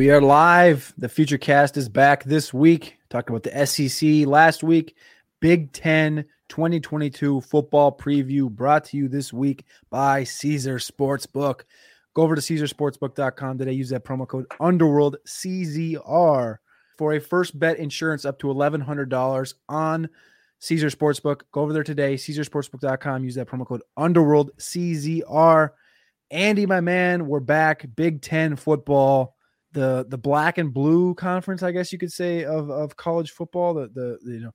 We are live. The Futurecast is back this week. Talked about the SEC last week. Big Ten 2022 football preview brought to you this week by Caesars Sportsbook. Go over to CaesarsSportsbook.com today. Use that promo code Underworld CZR for a first bet insurance up to $1,100 on Caesars Sportsbook. Go over there today. CaesarsSportsbook.com. Use that promo code Underworld CZR. Andy, my man, we're back. Big Ten football the the black and blue conference, I guess you could say, of of college football. The the, the you know,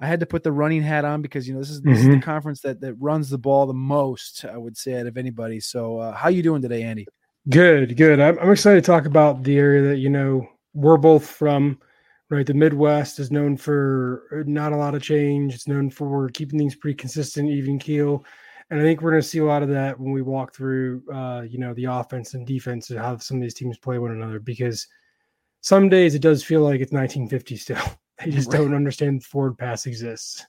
I had to put the running hat on because you know this is this mm-hmm. is the mm-hmm. conference that that runs the ball the most. I would say out of anybody. So uh, how you doing today, Andy? Good, good. I'm I'm excited to talk about the area that you know we're both from. Right, the Midwest is known for not a lot of change. It's known for keeping things pretty consistent, even keel and I think we're going to see a lot of that when we walk through, uh, you know, the offense and defense and how some of these teams play one another. Because some days it does feel like it's 1950 still. They just right. don't understand forward pass exists.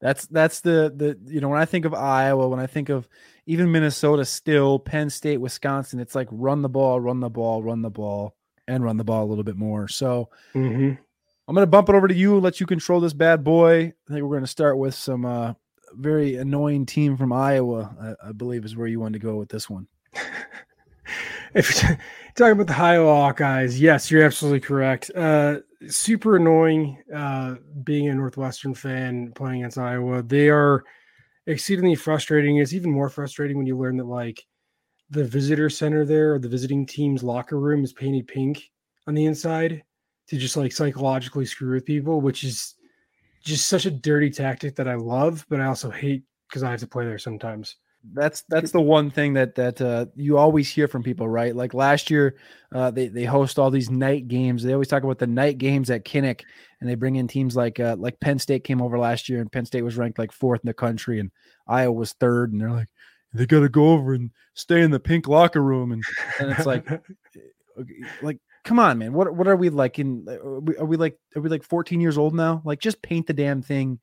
That's that's the the you know when I think of Iowa, when I think of even Minnesota, still Penn State, Wisconsin, it's like run the ball, run the ball, run the ball, and run the ball a little bit more. So. Mm-hmm. I'm going to bump it over to you, let you control this bad boy. I think we're going to start with some uh, very annoying team from Iowa, I, I believe is where you wanted to go with this one. if you're talking about the Iowa Hawkeyes, yes, you're absolutely correct. Uh, super annoying uh, being a Northwestern fan playing against Iowa. They are exceedingly frustrating. It's even more frustrating when you learn that like the visitor center there, or the visiting team's locker room is painted pink on the inside to just like psychologically screw with people, which is just such a dirty tactic that I love, but I also hate because I have to play there sometimes. That's that's the one thing that that uh, you always hear from people, right? Like last year, uh, they they host all these night games. They always talk about the night games at Kinnick, and they bring in teams like uh, like Penn State came over last year, and Penn State was ranked like fourth in the country, and Iowa was third, and they're like, they got to go over and stay in the pink locker room, and and it's like, like come on, man. What what are we like in? Uh, are we, are we like are we like 14 years old now? Like just paint the damn thing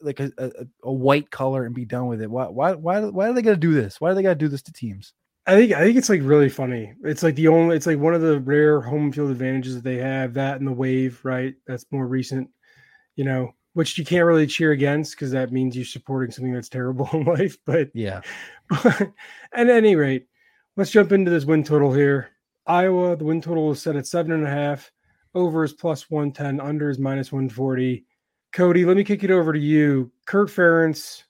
like a, a, a white color and be done with it. Why why why why are they got to do this? Why do they gotta do this to teams? I think I think it's like really funny. It's like the only it's like one of the rare home field advantages that they have. That and the wave, right? That's more recent, you know, which you can't really cheer against because that means you're supporting something that's terrible in life. But yeah. at any rate, let's jump into this win total here. Iowa, the win total is set at seven and a half. Over is plus 110, under is minus 140. Cody, let me kick it over to you. Kirk Ferentz,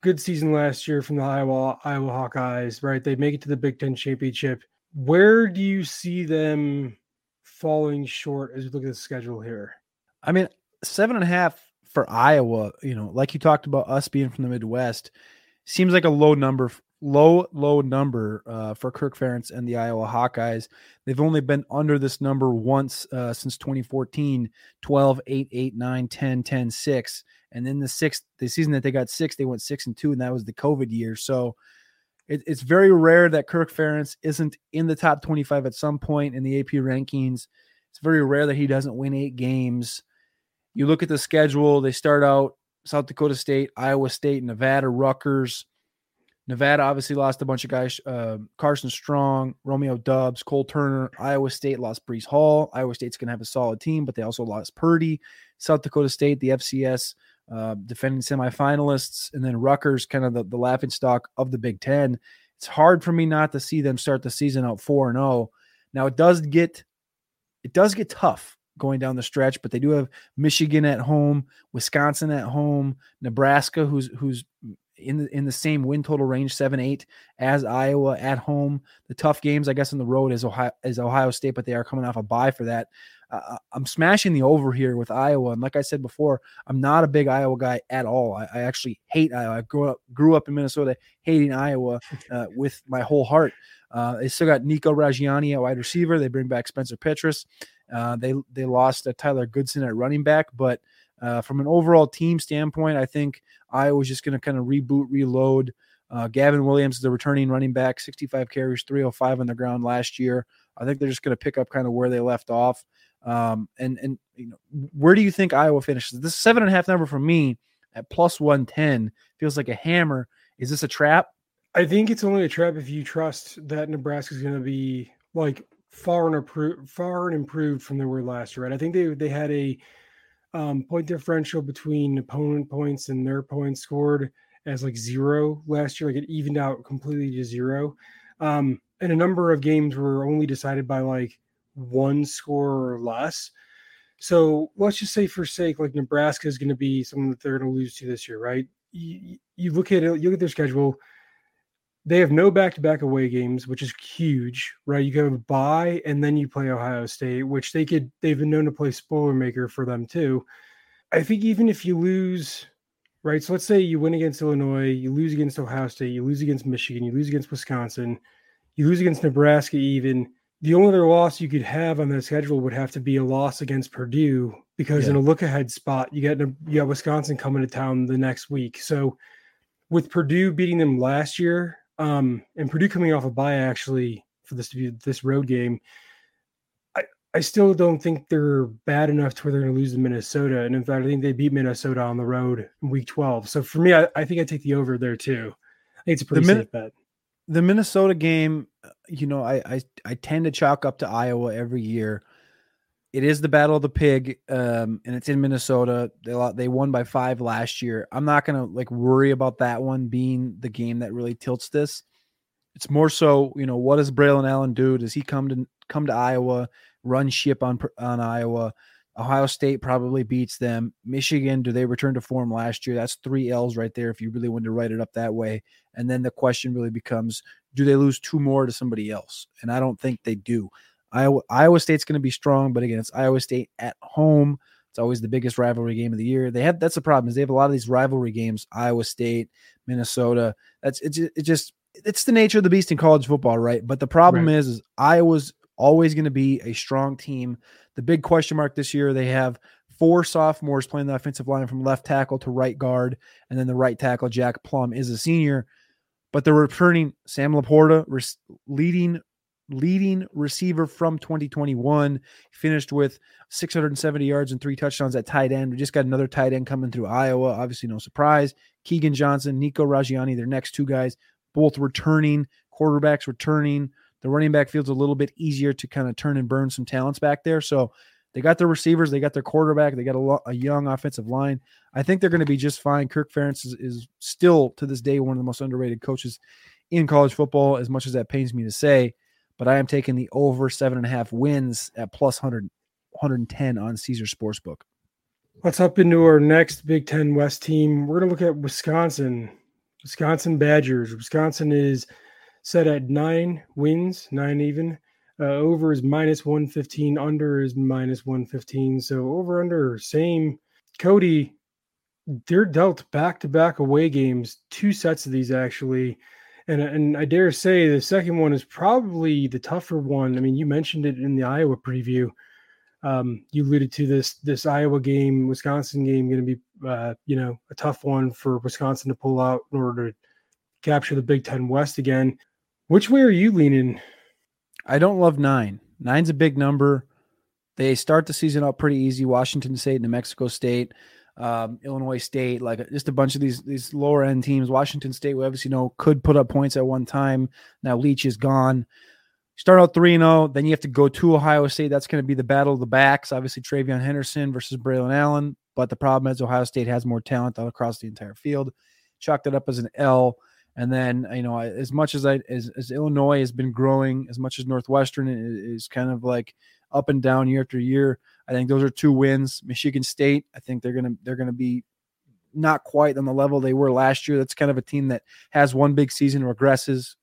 good season last year from the Iowa Iowa Hawkeyes, right? They make it to the Big Ten championship. Where do you see them falling short as you look at the schedule here? I mean, seven and a half for Iowa, you know, like you talked about us being from the Midwest, seems like a low number low, low number uh, for Kirk Ferentz and the Iowa Hawkeyes. They've only been under this number once uh, since 2014 12, 8, 8, 9, 10, 10, 6. And then the sixth, the season that they got six, they went six and two, and that was the COVID year. So it, it's very rare that Kirk Ferentz isn't in the top 25 at some point in the AP rankings. It's very rare that he doesn't win eight games. You look at the schedule, they start out South Dakota State, Iowa State, Nevada, Rutgers. Nevada obviously lost a bunch of guys. Uh, Carson Strong, Romeo Doubs, Cole Turner. Iowa State lost Breece Hall. Iowa State's going to have a solid team, but they also lost Purdy. South Dakota State, the FCS uh, defending semifinalists, and then Rutgers, kind of the, the laughing stock of the Big Ten. It's hard for me not to see them start the season out four and zero. Oh. Now it does get it does get tough going down the stretch, but they do have Michigan at home, Wisconsin at home, Nebraska, who's who's in the in the same win total range, seven eight as Iowa at home. The tough games, I guess, on the road is Ohio is Ohio State, but they are coming off a bye for that. Uh, uh, I'm smashing the over here with Iowa, and like I said before, I'm not a big Iowa guy at all. I, I actually hate Iowa. I grew up grew up in Minnesota, hating Iowa uh, with my whole heart. Uh, they still got Nico Ragaini at wide receiver. They bring back Spencer Petras. Uh, they they lost uh, Tyler Goodson at running back, but uh, from an overall team standpoint, I think Iowa's just going to kind of reboot, reload. Uh, Gavin Williams is the returning running back, 65 carries, 305 on the ground last year. I think they're just going to pick up kind of where they left off. Um, and and you know, where do you think Iowa finishes? This seven and a half number for me at plus 110 feels like a hammer. Is this a trap? I think it's only a trap if you trust that Nebraska is going to be like far and improved, far and improved from they were last year. Right? I think they they had a um, point differential between opponent points and their points scored as like zero last year. Like it evened out completely to zero. Um, and a number of games were only decided by like one score or less. So let's just say, for sake, like Nebraska is going to be something that they're going to lose to this year, right? You, you look at it, you look at their schedule. They have no back-to-back away games, which is huge, right? You go bye and then you play Ohio State, which they could. They've been known to play spoiler maker for them too. I think even if you lose, right? So let's say you win against Illinois, you lose against Ohio State, you lose against Michigan, you lose against Wisconsin, you lose against Nebraska, even the only other loss you could have on the schedule would have to be a loss against Purdue because yeah. in a look ahead spot you got you got Wisconsin coming to town the next week. So with Purdue beating them last year, um, and Purdue coming off a bye actually for this to be this road game, I I still don't think they're bad enough to where they're going to lose to Minnesota. And in fact, I think they beat Minnesota on the road in Week 12. So for me, I, I think I take the over there too. I think it's a pretty the safe bet the Minnesota game, you know, I, I I tend to chalk up to Iowa every year. It is the battle of the pig, um, and it's in Minnesota. They they won by five last year. I'm not gonna like worry about that one being the game that really tilts this. It's more so, you know, what does Braylon Allen do? Does he come to come to Iowa, run ship on on Iowa? Ohio State probably beats them. Michigan, do they return to form last year? That's three L's right there if you really want to write it up that way. And then the question really becomes do they lose two more to somebody else? And I don't think they do. Iowa, Iowa State's going to be strong, but again, it's Iowa State at home. It's always the biggest rivalry game of the year. They have that's the problem is they have a lot of these rivalry games. Iowa State, Minnesota. That's it's it just it's the nature of the beast in college football, right? But the problem right. is, is Iowa's always going to be a strong team. The big question mark this year, they have four sophomores playing the offensive line from left tackle to right guard, and then the right tackle, Jack Plumb is a senior. But they're returning Sam LaPorta, leading leading receiver from 2021, finished with 670 yards and three touchdowns at tight end. We just got another tight end coming through Iowa. Obviously, no surprise. Keagan Johnson, Nico Ragaini, their next two guys, both returning, quarterbacks returning. The running back field's a little bit easier to kind of turn and burn some talents back there. So they got their receivers, they got their quarterback, they got a, lo- a young offensive line. I think they're going to be just fine. Kirk Ferentz is, is still to this day one of the most underrated coaches in college football, as much as that pains me to say. But I am taking the over seven and a half wins at plus 100, 110 on Caesars Sportsbook. Let's up into our next Big Ten West team. We're going to look at Wisconsin, Wisconsin Badgers. Wisconsin is set at nine wins, nine even. Uh, over is minus 115, under is minus 115. So over under, same. Cody, they're dealt back to back away games, two sets of these actually. And, and I dare say the second one is probably the tougher one. I mean, you mentioned it in the Iowa preview. Um, you alluded to this this Iowa game, Wisconsin game, going to be uh, you know a tough one for Wisconsin to pull out in order to capture the Big Ten West again. Which way are you leaning? I don't love nine. Nine's a big number. They start the season out pretty easy. Washington State, New Mexico State, um, Illinois State, like just a bunch of these these lower end teams. Washington State, we obviously know could put up points at one time. Now Leach is gone. Start out 3 0, then you have to go to Ohio State. That's going to be the battle of the backs. Obviously, TreVeyon Henderson versus Braylon Allen. But the problem is, Ohio State has more talent all across the entire field. Chalked it up as an L. And then, you know, as much as I as, as Illinois has been growing, as much as Northwestern is kind of like up and down year after year, I think those are two wins. Michigan State, I think they're gonna they're gonna be not quite on the level they were last year. That's kind of a team that has one big season, regresses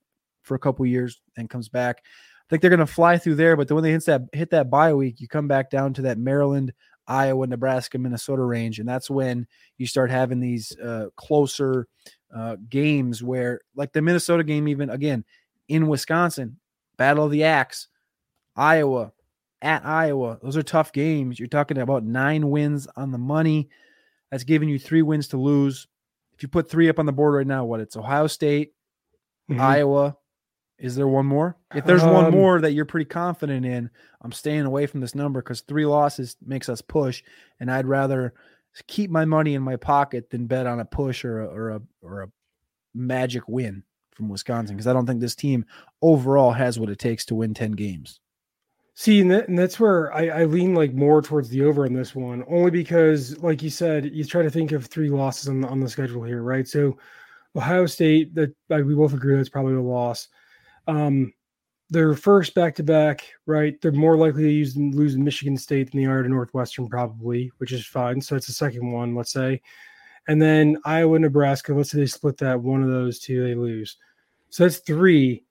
for a couple years, and comes back. I think they're to fly through there, but then when they hit that hit that bye week, you come back down to that Maryland, Iowa, Nebraska, Minnesota range, and that's when you start having these uh, closer uh, games where, like the Minnesota game, even again in Wisconsin, Battle of the Axe, Iowa, at Iowa. Those are tough games. You're talking about nine wins on the money. That's giving you three wins to lose. If you put three up on the board right now, what it's Ohio State, mm-hmm. Iowa. Is there one more? If there's um, one more that you're pretty confident in, I'm staying away from this number because three losses makes us push, and I'd rather keep my money in my pocket than bet on a push or a, or a or a magic win from Wisconsin because I don't think this team overall has what it takes to win 10 games. See, and, that, and that's where I, I, lean like more towards the over in this one, only because, like you said, you try to think of three losses on the, on the schedule here, right? So, Ohio State, that we both agree that's probably a loss. Um, their first back to back, right? They're more likely to use lose Michigan State than they are to Northwestern, probably, which is fine. So it's the second one, let's say. And then Iowa, Nebraska, let's say they split that one of those two, they lose. So that's three.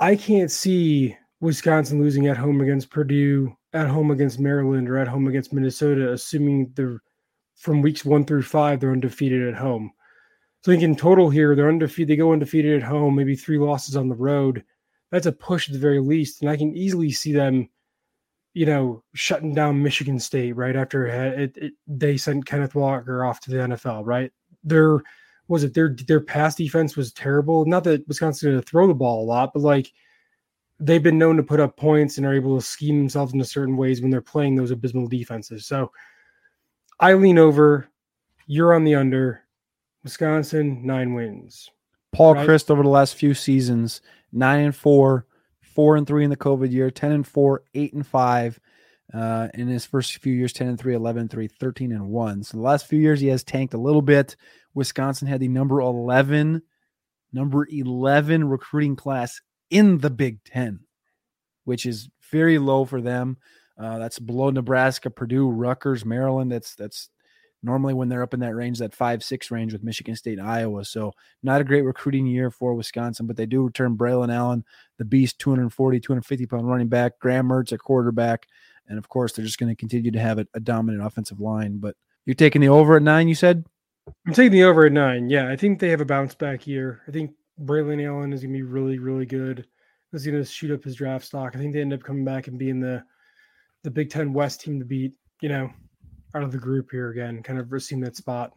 I can't see Wisconsin losing at home against Purdue, at home against Maryland, or at home against Minnesota, assuming they're from weeks one through five, they're undefeated at home. So I think in total here, they're undefeated, they go undefeated at home, maybe three losses on the road. That's a push at the very least. And I can easily see them, you know, shutting down Michigan State right after it, it, they sent Kenneth Walker off to the NFL, right? Their was it their their pass defense was terrible. Not that Wisconsin to throw the ball a lot, but like they've been known to put up points and are able to scheme themselves into certain ways when they're playing those abysmal defenses. So I lean over. You're on the under. Wisconsin nine wins. Paul right? Chryst over the last few seasons nine and four, four and three in the COVID year, ten and four, eight and five. Uh, in his first few years, 10 and 3, 11 and 3, 13 and 1. So the last few years, he has tanked a little bit. Wisconsin had the number 11, number 11 recruiting class in the Big Ten, which is very low for them. Uh, that's below Nebraska, Purdue, Rutgers, Maryland. That's that's normally when they're up in that range, that five six range with Michigan State, Iowa. So not a great recruiting year for Wisconsin, but they do return Braylon Allen, the beast, 240, 250 pound running back, Graham Mertz, a quarterback, and of course they're just going to continue to have a, a dominant offensive line. But you're taking the over at nine, you said. I'm taking the over at nine. Yeah, I think they have a bounce back year. I think Braylon Allen is going to be really, really good. He's going to shoot up his draft stock. I think they end up coming back and being the the Big Ten West team to beat. You know, out of the group here again, kind of receiving that spot.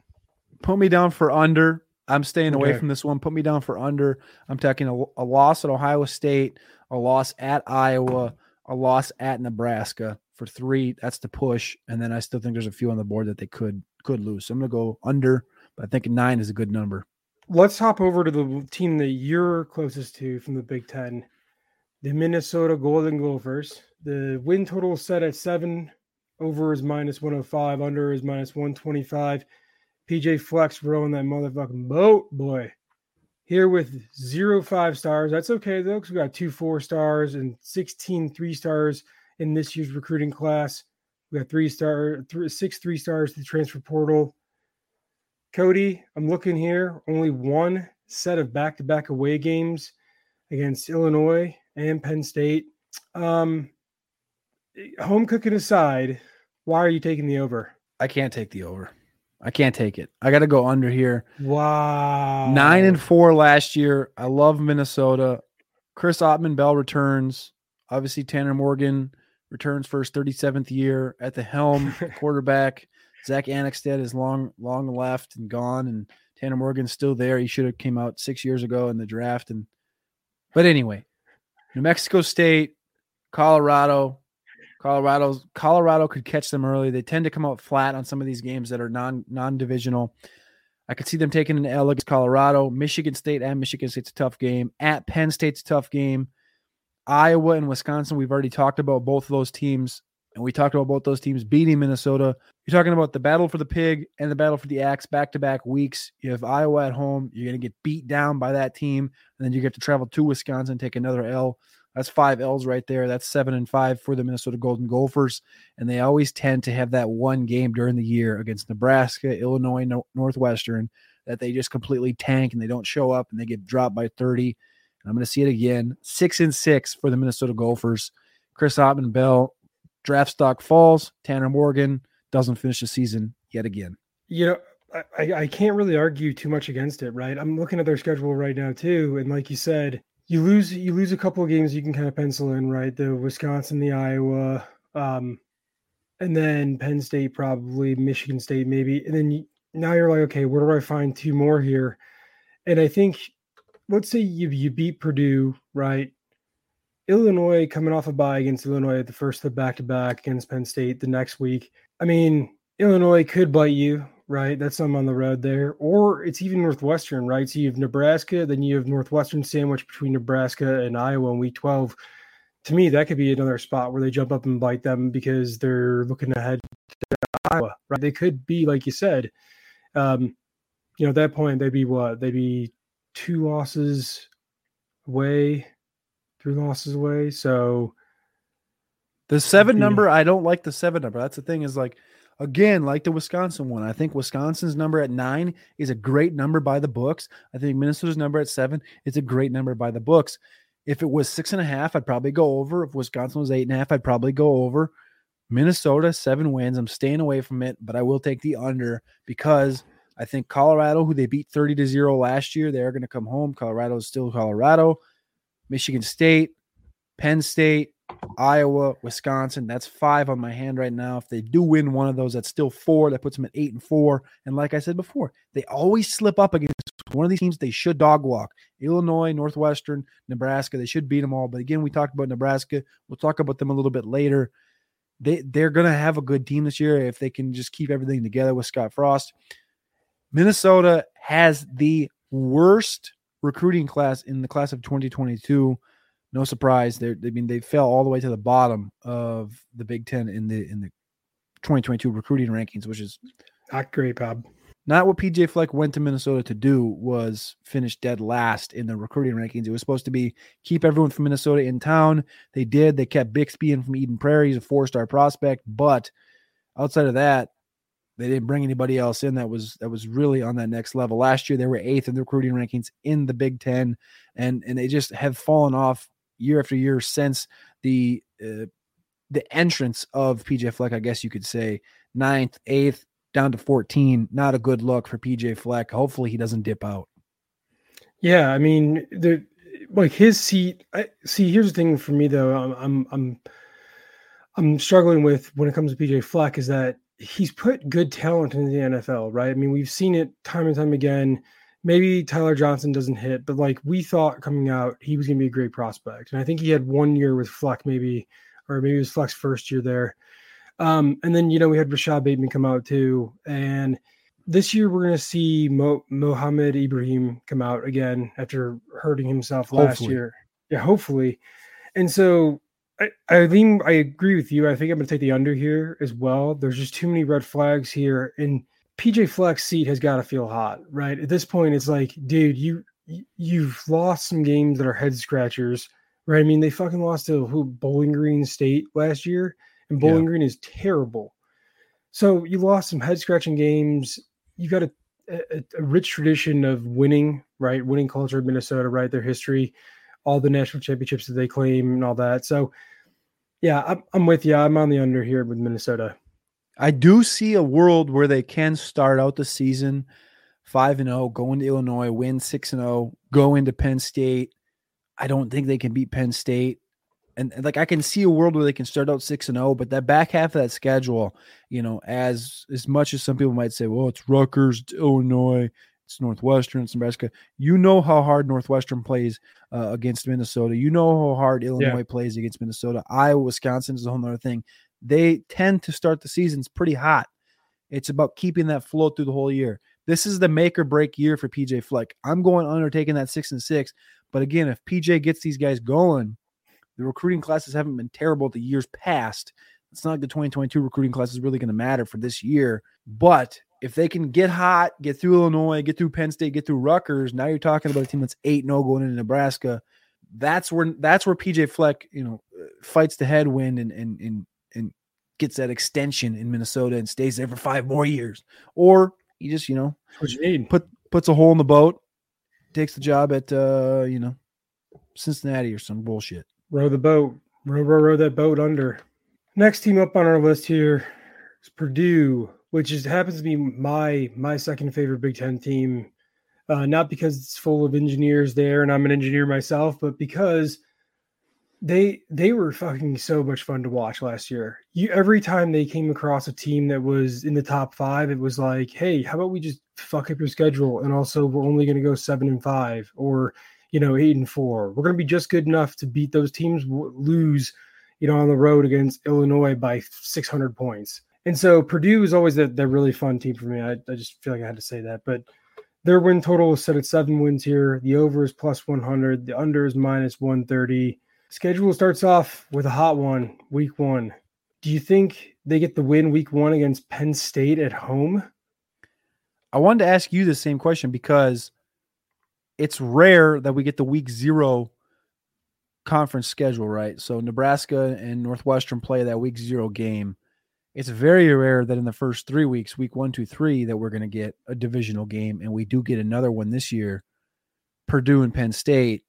Put me down for under. I'm staying okay. away from this one. Put me down for under. I'm taking a, a loss at Ohio State, a loss at Iowa, a loss at Nebraska for three. That's the push, and then I still think there's a few on the board that they could could lose. So I'm gonna go under, but I think nine is a good number. Let's hop over to the team that you're closest to from the Big Ten, the Minnesota Golden Gophers. The win total set at seven, over is minus 105, under is minus 125. PJ Fleck rowing that motherfucking boat, boy. Here with zero five stars. That's okay though, because we got two four stars and 16 three stars in this year's recruiting class. We got three star, three, six three stars to the transfer portal. Cody, I'm looking here. Only one set of back-to-back away games against Illinois and Penn State. Um, home cooking aside, why are you taking the over? I can't take the over. I can't take it. I got to go under here. Wow. Nine and four last year. I love Minnesota. Chris Autman-Bell returns. Obviously, Tanner Morgan returns for his 37th year at the helm, quarterback. Zack Annexstad is long, long left and gone, and Tanner Morgan's still there. He should have came out six years ago in the draft. And but anyway, New Mexico State, Colorado, Colorado, Colorado could catch them early. They tend to come out flat on some of these games that are non non divisional. I could see them taking an L against Colorado, Michigan State, and Michigan State's a tough game. At Penn State's a tough game. Iowa and Wisconsin, we've already talked about both of those teams and we talked about both those teams beating Minnesota. You're talking about the battle for the pig and the battle for the axe back to back weeks. You have Iowa at home. You're going to get beat down by that team. And then you get to travel to Wisconsin, take another L. That's five L's right there. That's seven and five for the Minnesota Golden Gophers. And they always tend to have that one game during the year against Nebraska, Illinois, Northwestern that they just completely tank and they don't show up and they get dropped by 30. And I'm going to see it again. Six and six for the Minnesota Gophers. Chris Autman-Bell draft stock falls. Tanner Morgan doesn't finish the season yet again. You know, I, I can't really argue too much against it, right? I'm looking at their schedule right now too, and like you said, you lose you lose a couple of games you can kind of pencil in, right? The Wisconsin, the Iowa, um, and then Penn State, probably Michigan State, maybe, and then you, now you're like, okay, where do I find two more here? And I think, let's say you you beat Purdue, right? Illinois coming off a bye against Illinois at the first of back to back against Penn State the next week. I mean, Illinois could bite you, right? That's some on the road there. Or it's even Northwestern, right? So you have Nebraska, then you have Northwestern sandwich between Nebraska and Iowa in week 12. to me, that could be another spot where they jump up and bite them because they're looking ahead to Iowa, right? They could be, like you said, um, you know, at that point, they'd be what? They'd be two losses away, three losses away. So the seven number, I don't like the seven number. That's the thing is like, again, like the Wisconsin one, I think Wisconsin's number at nine is a great number by the books. I think Minnesota's number at seven is a great number by the books. If it was six and a half, I'd probably go over. If Wisconsin was eight and a half, I'd probably go over. Minnesota, seven wins. I'm staying away from it, but I will take the under because I think Colorado, who they beat 30 to 0 last year, they're going to come home. Colorado is still Colorado. Michigan State, Penn State, Iowa, Wisconsin. That's five on my hand right now. If they do win one of those, that's still four. That puts them at eight and four. And like I said before, they always slip up against one of these teams they should dog walk. Illinois, Northwestern, Nebraska. They should beat them all. But again, we talked about Nebraska. We'll talk about them a little bit later. They they're gonna have a good team this year if they can just keep everything together with Scott Frost. Minnesota has the worst recruiting class in the class of 2022. No surprise. They're, I mean, they fell all the way to the bottom of the Big Ten in the in the 2022 recruiting rankings, which is not great, Bob. Not what PJ Fleck went to Minnesota to do was finish dead last in the recruiting rankings. It was supposed to be keep everyone from Minnesota in town. They did. They kept Bixby in from Eden Prairie. He's a four star prospect, but outside of that, they didn't bring anybody else in that was that was really on that next level. Last year they were eighth in the recruiting rankings in the Big Ten, and and they just have fallen off year after year since the uh, the entrance of PJ Fleck. I guess you could say ninth, eighth, down to 14. Not a good look for PJ Fleck. Hopefully he doesn't dip out. Yeah, I mean, the like his seat. I, see, here's the thing for me though. I'm I'm I'm I'm struggling with when it comes to PJ Fleck is that he's put good talent in the NFL, right? I mean, we've seen it time and time again. Maybe Tyler Johnson doesn't hit, but like we thought coming out, he was going to be a great prospect. And I think he had one year with Fleck, maybe, or maybe it was Fleck's first year there. Um, and then you know we had Rashod Bateman come out too, and this year we're going to see Mo- Mohamed Ibrahim come out again after hurting himself hopefully. last year. Yeah, hopefully. And so I, I think I agree with you. I think I'm going to take the under here as well. There's just too many red flags here, and PJ Fleck's seat has got to feel hot, right? At this point, it's like, dude, you you've lost some games that are head scratchers, right? I mean, they fucking lost to who Bowling Green State last year and Bowling yeah. Green is terrible. So you lost some head scratching games. You got a, a, a, rich tradition of winning, right? Winning culture of Minnesota, right? Their history, all the national championships that they claim, and all that. So, yeah, I'm, I'm with you. I'm on the under here with Minnesota. I do see a world where they can start out the season five and zero, oh, go into Illinois, win six and zero, oh, go into Penn State. I don't think they can beat Penn State and, like I can see a world where they can start out six and zero, oh, but that back half of that schedule, you know, as as much as some people might say, well, it's Rutgers, Illinois, it's Northwestern, it's Nebraska. You know how hard Northwestern plays uh, against Minnesota. You know how hard Illinois yeah. plays against Minnesota. Iowa, Wisconsin is a whole other thing. They tend to start the seasons pretty hot. It's about keeping that flow through the whole year. This is the make or break year for PJ Fleck. I'm going undertaking that six and six. But again, if PJ gets these guys going, the recruiting classes haven't been terrible the years past. It's not like the 2022 recruiting class is really going to matter for this year. But if they can get hot, get through Illinois, get through Penn State, get through Rutgers, now you're talking about a team that's 8 0 going into Nebraska. That's where that's where PJ Fleck, you know, fights the headwind and and and and gets that extension in Minnesota and stays there for five more years. Or he just, you know, what you need. Put puts a hole in the boat, takes the job at uh, you know, Cincinnati or some bullshit. Row the boat. Row, row, row that boat under. Next team up on our list here is Purdue, which is happens to be my my second favorite Big Ten team. Uh, not because it's full of engineers there, and I'm an engineer myself, but because they they were fucking so much fun to watch last year. You every time they came across a team that was in the top five, it was like, hey, how about we just fuck up your schedule, and also we're only going to go seven and five, or you know, eight and four. We're going to be just good enough to beat those teams, lose, you know, on the road against Illinois by 600 points. And so Purdue is always that really fun team for me. I, I just feel like I had to say that, but their win total is set at seven wins here. The over is plus 100. The under is minus 130. Schedule starts off with a hot one, week one. Do you think they get the win week one against Penn State at home? I wanted to ask you the same question because it's rare that we get the week zero conference schedule, right? So Nebraska and Northwestern play that week zero game. It's very rare that in the first three weeks, week one, two, three, that we're going to get a divisional game. And we do get another one this year Purdue and Penn State.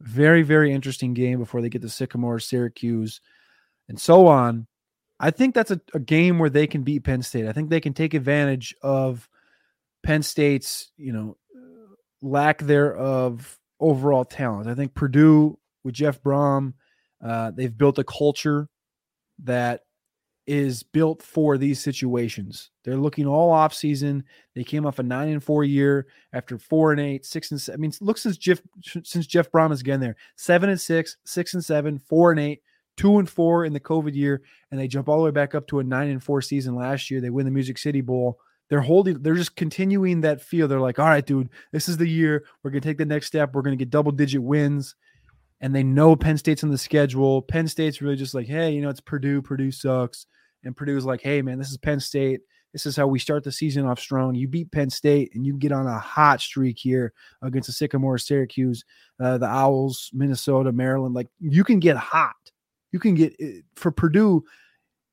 Very, very interesting game before they get to Sycamore, Syracuse, and so on. I think that's a, a game where they can beat Penn State. I think they can take advantage of Penn State's, you know, lack there of overall talent. I think Purdue with Jeff Brohm, uh, they've built a culture that is built for these situations. They're looking all off season. They came off a nine and four year after four and eight, six and seven. I mean, look since Jeff since Jeff Brohm has been there, seven and six, six and seven, four and eight, two and four in the COVID year, and they jump all the way back up to a nine and four season last year. They win the Music City Bowl. They're holding, they're just continuing that feel. They're like, all right, dude, this is the year. We're gonna take the next step. We're gonna get double digit wins. And they know Penn State's on the schedule. Penn State's really just like, hey, you know, it's Purdue. Purdue sucks. And Purdue's like, hey, man, this is Penn State. This is how we start the season off strong. You beat Penn State and you get on a hot streak here against the Sycamore, Syracuse, uh, the Owls, Minnesota, Maryland. Like you can get hot. You can get eh, for Purdue.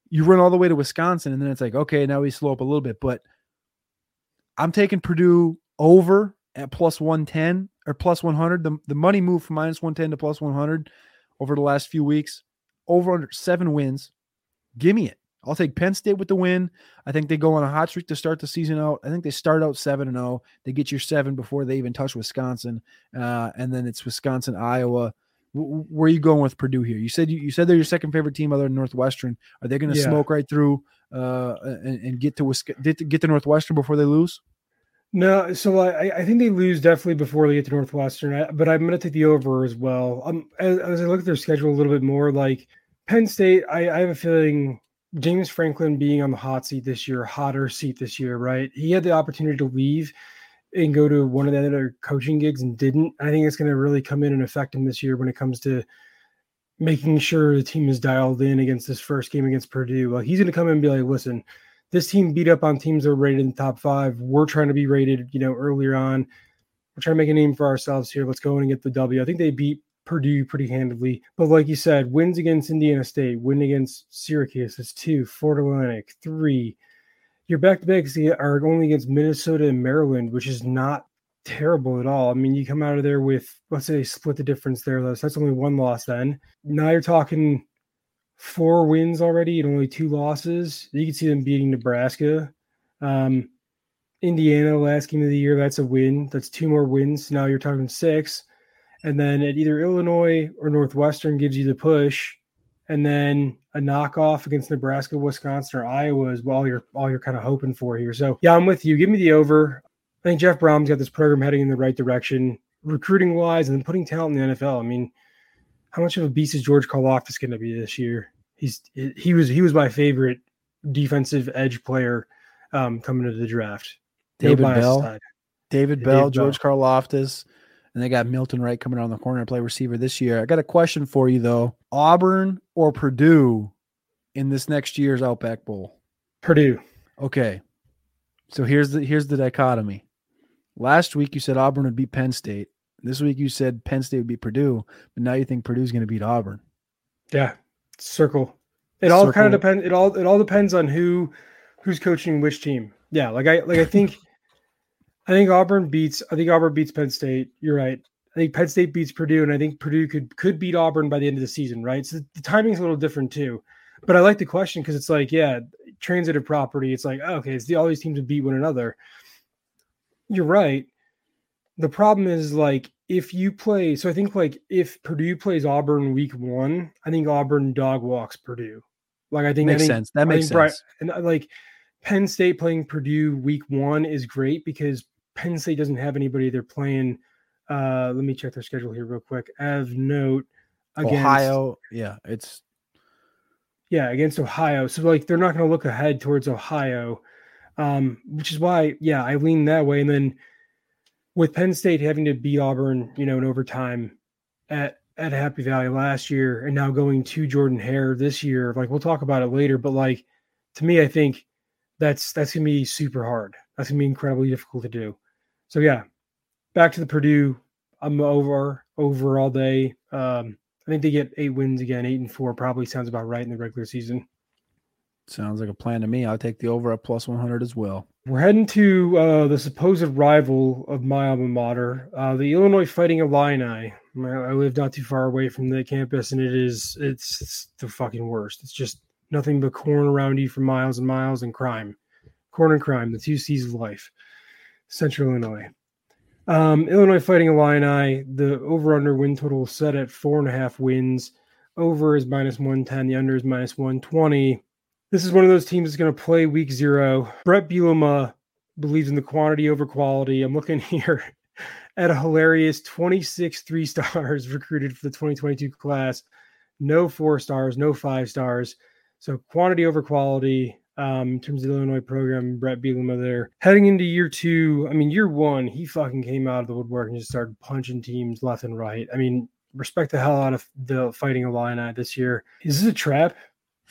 You run all the way to Wisconsin, and then it's like, okay, now we slow up a little bit. But I'm taking Purdue over at plus 110 or plus 100. The, the money moved from minus 110 to plus 100 over the last few weeks. Over under seven wins. Give me it. I'll take Penn State with the win. I think they go on a hot streak to start the season out. I think they start out seven and zero. They get your seven before they even touch Wisconsin, uh, and then it's Wisconsin, Iowa. W- where are you going with Purdue here? You said you, you said they're your second favorite team other than Northwestern. Are they going to yeah. smoke right through uh, and, and, get to Wisconsin, get to Northwestern before they lose? No, so I, I think they lose definitely before they get to Northwestern. But I'm going to take the over as well. Um, as, as I look at their schedule a little bit more, like Penn State, I, I have a feeling James Franklin being on the hot seat this year, hotter seat this year, right? He had the opportunity to leave and go to one of the other coaching gigs and didn't. I think it's going to really come in and affect him this year when it comes to making sure the team is dialed in against this first game against Purdue. Well, he's going to come in and be like, listen, this team beat up on teams that are rated in the top five. We're trying to be rated, you know, earlier on. We're trying to make a name for ourselves here. Let's go in and get the W. I think they beat Purdue pretty handedly. But like you said, wins against Indiana State, win against Syracuse is two, Florida Atlantic three. Your back to backs are only against Minnesota and Maryland, which is not terrible at all. I mean, you come out of there with let's say split the difference there. So that's only one loss then. Now you're talking four wins already and only two losses. You can see them beating Nebraska. Um, Indiana last game of the year, that's a win. That's two more wins. Now you're talking six and then at either Illinois or Northwestern gives you the push, and then a knockoff against Nebraska, Wisconsin, or Iowa is all you're all you're kind of hoping for here. So yeah, I'm with you. Give me the over. I think Jeff Brohm's got this program heading in the right direction, recruiting wise, and then putting talent in the NFL. I mean, how much of a beast is George Karlaftis going to be this year? He's he was he was my favorite defensive edge player um, coming into the draft. David Bell, David Bell, George Karlaftis and they got Milton Wright coming around the corner to play receiver this year. I got a question for you though: Auburn or Purdue in this next year's Outback Bowl? Purdue. Okay, so here's the here's the dichotomy. Last week you said Auburn would beat Penn State. This week you said Penn State would beat Purdue, but now you think Purdue's going to beat Auburn. Yeah, circle. It all kind of depends. It all it all depends on who who's coaching which team. Yeah, like I like I think I think Auburn beats. I think Auburn beats Penn State. You're right. I think Penn State beats Purdue, and I think Purdue could could beat Auburn by the end of the season. Right. So the timing's a little different too. But I like the question because it's like, yeah, transitive property. It's like, oh, okay, it's the, all these teams would beat one another. You're right. The problem is like if you play. So I think like if Purdue plays Auburn week one, I think Auburn dog walks Purdue. Like I think that makes I think, sense. That makes sense. and uh, like Penn State playing Purdue week one is great because Penn State doesn't have anybody they're playing. Uh, let me check their schedule here real quick. As note, against, Ohio, yeah, it's yeah against Ohio. So like they're not going to look ahead towards Ohio, um, which is why yeah I lean that way. And then with Penn State having to beat Auburn, you know, in overtime at at Happy Valley last year and now going to Jordan Hare this year. Like we'll talk about it later, but like to me, I think that's that's gonna be super hard. That's gonna be incredibly difficult to do. So yeah, back to the Purdue. I'm over over all day. Um, I think they get eight wins again, eight and four probably sounds about right in the regular season. Sounds like a plan to me. I'll take the over at plus 100 as well. We're heading to uh, the supposed rival of my alma mater, uh, the Illinois Fighting Illini. I live not too far away from the campus, and it is it's, it's the fucking worst. It's just nothing but corn around you for miles and miles and crime, corn and crime, the two C's of life. Central Illinois. Um, Illinois Fighting Illini, the over under win total set at four and a half wins. Over is minus 110, the under is minus 120. This is one of those teams that's going to play week zero. Brett Bielema believes in the quantity over quality. I'm looking here at a hilarious 26 three stars recruited for the 2022 class. No four stars, no five stars. So quantity over quality um, in terms of the Illinois program, Brett Bielema there. Heading into year two, I mean, year one, he fucking came out of the woodwork and just started punching teams left and right. I mean, respect the hell out of the fighting Illini this year. Is this a trap?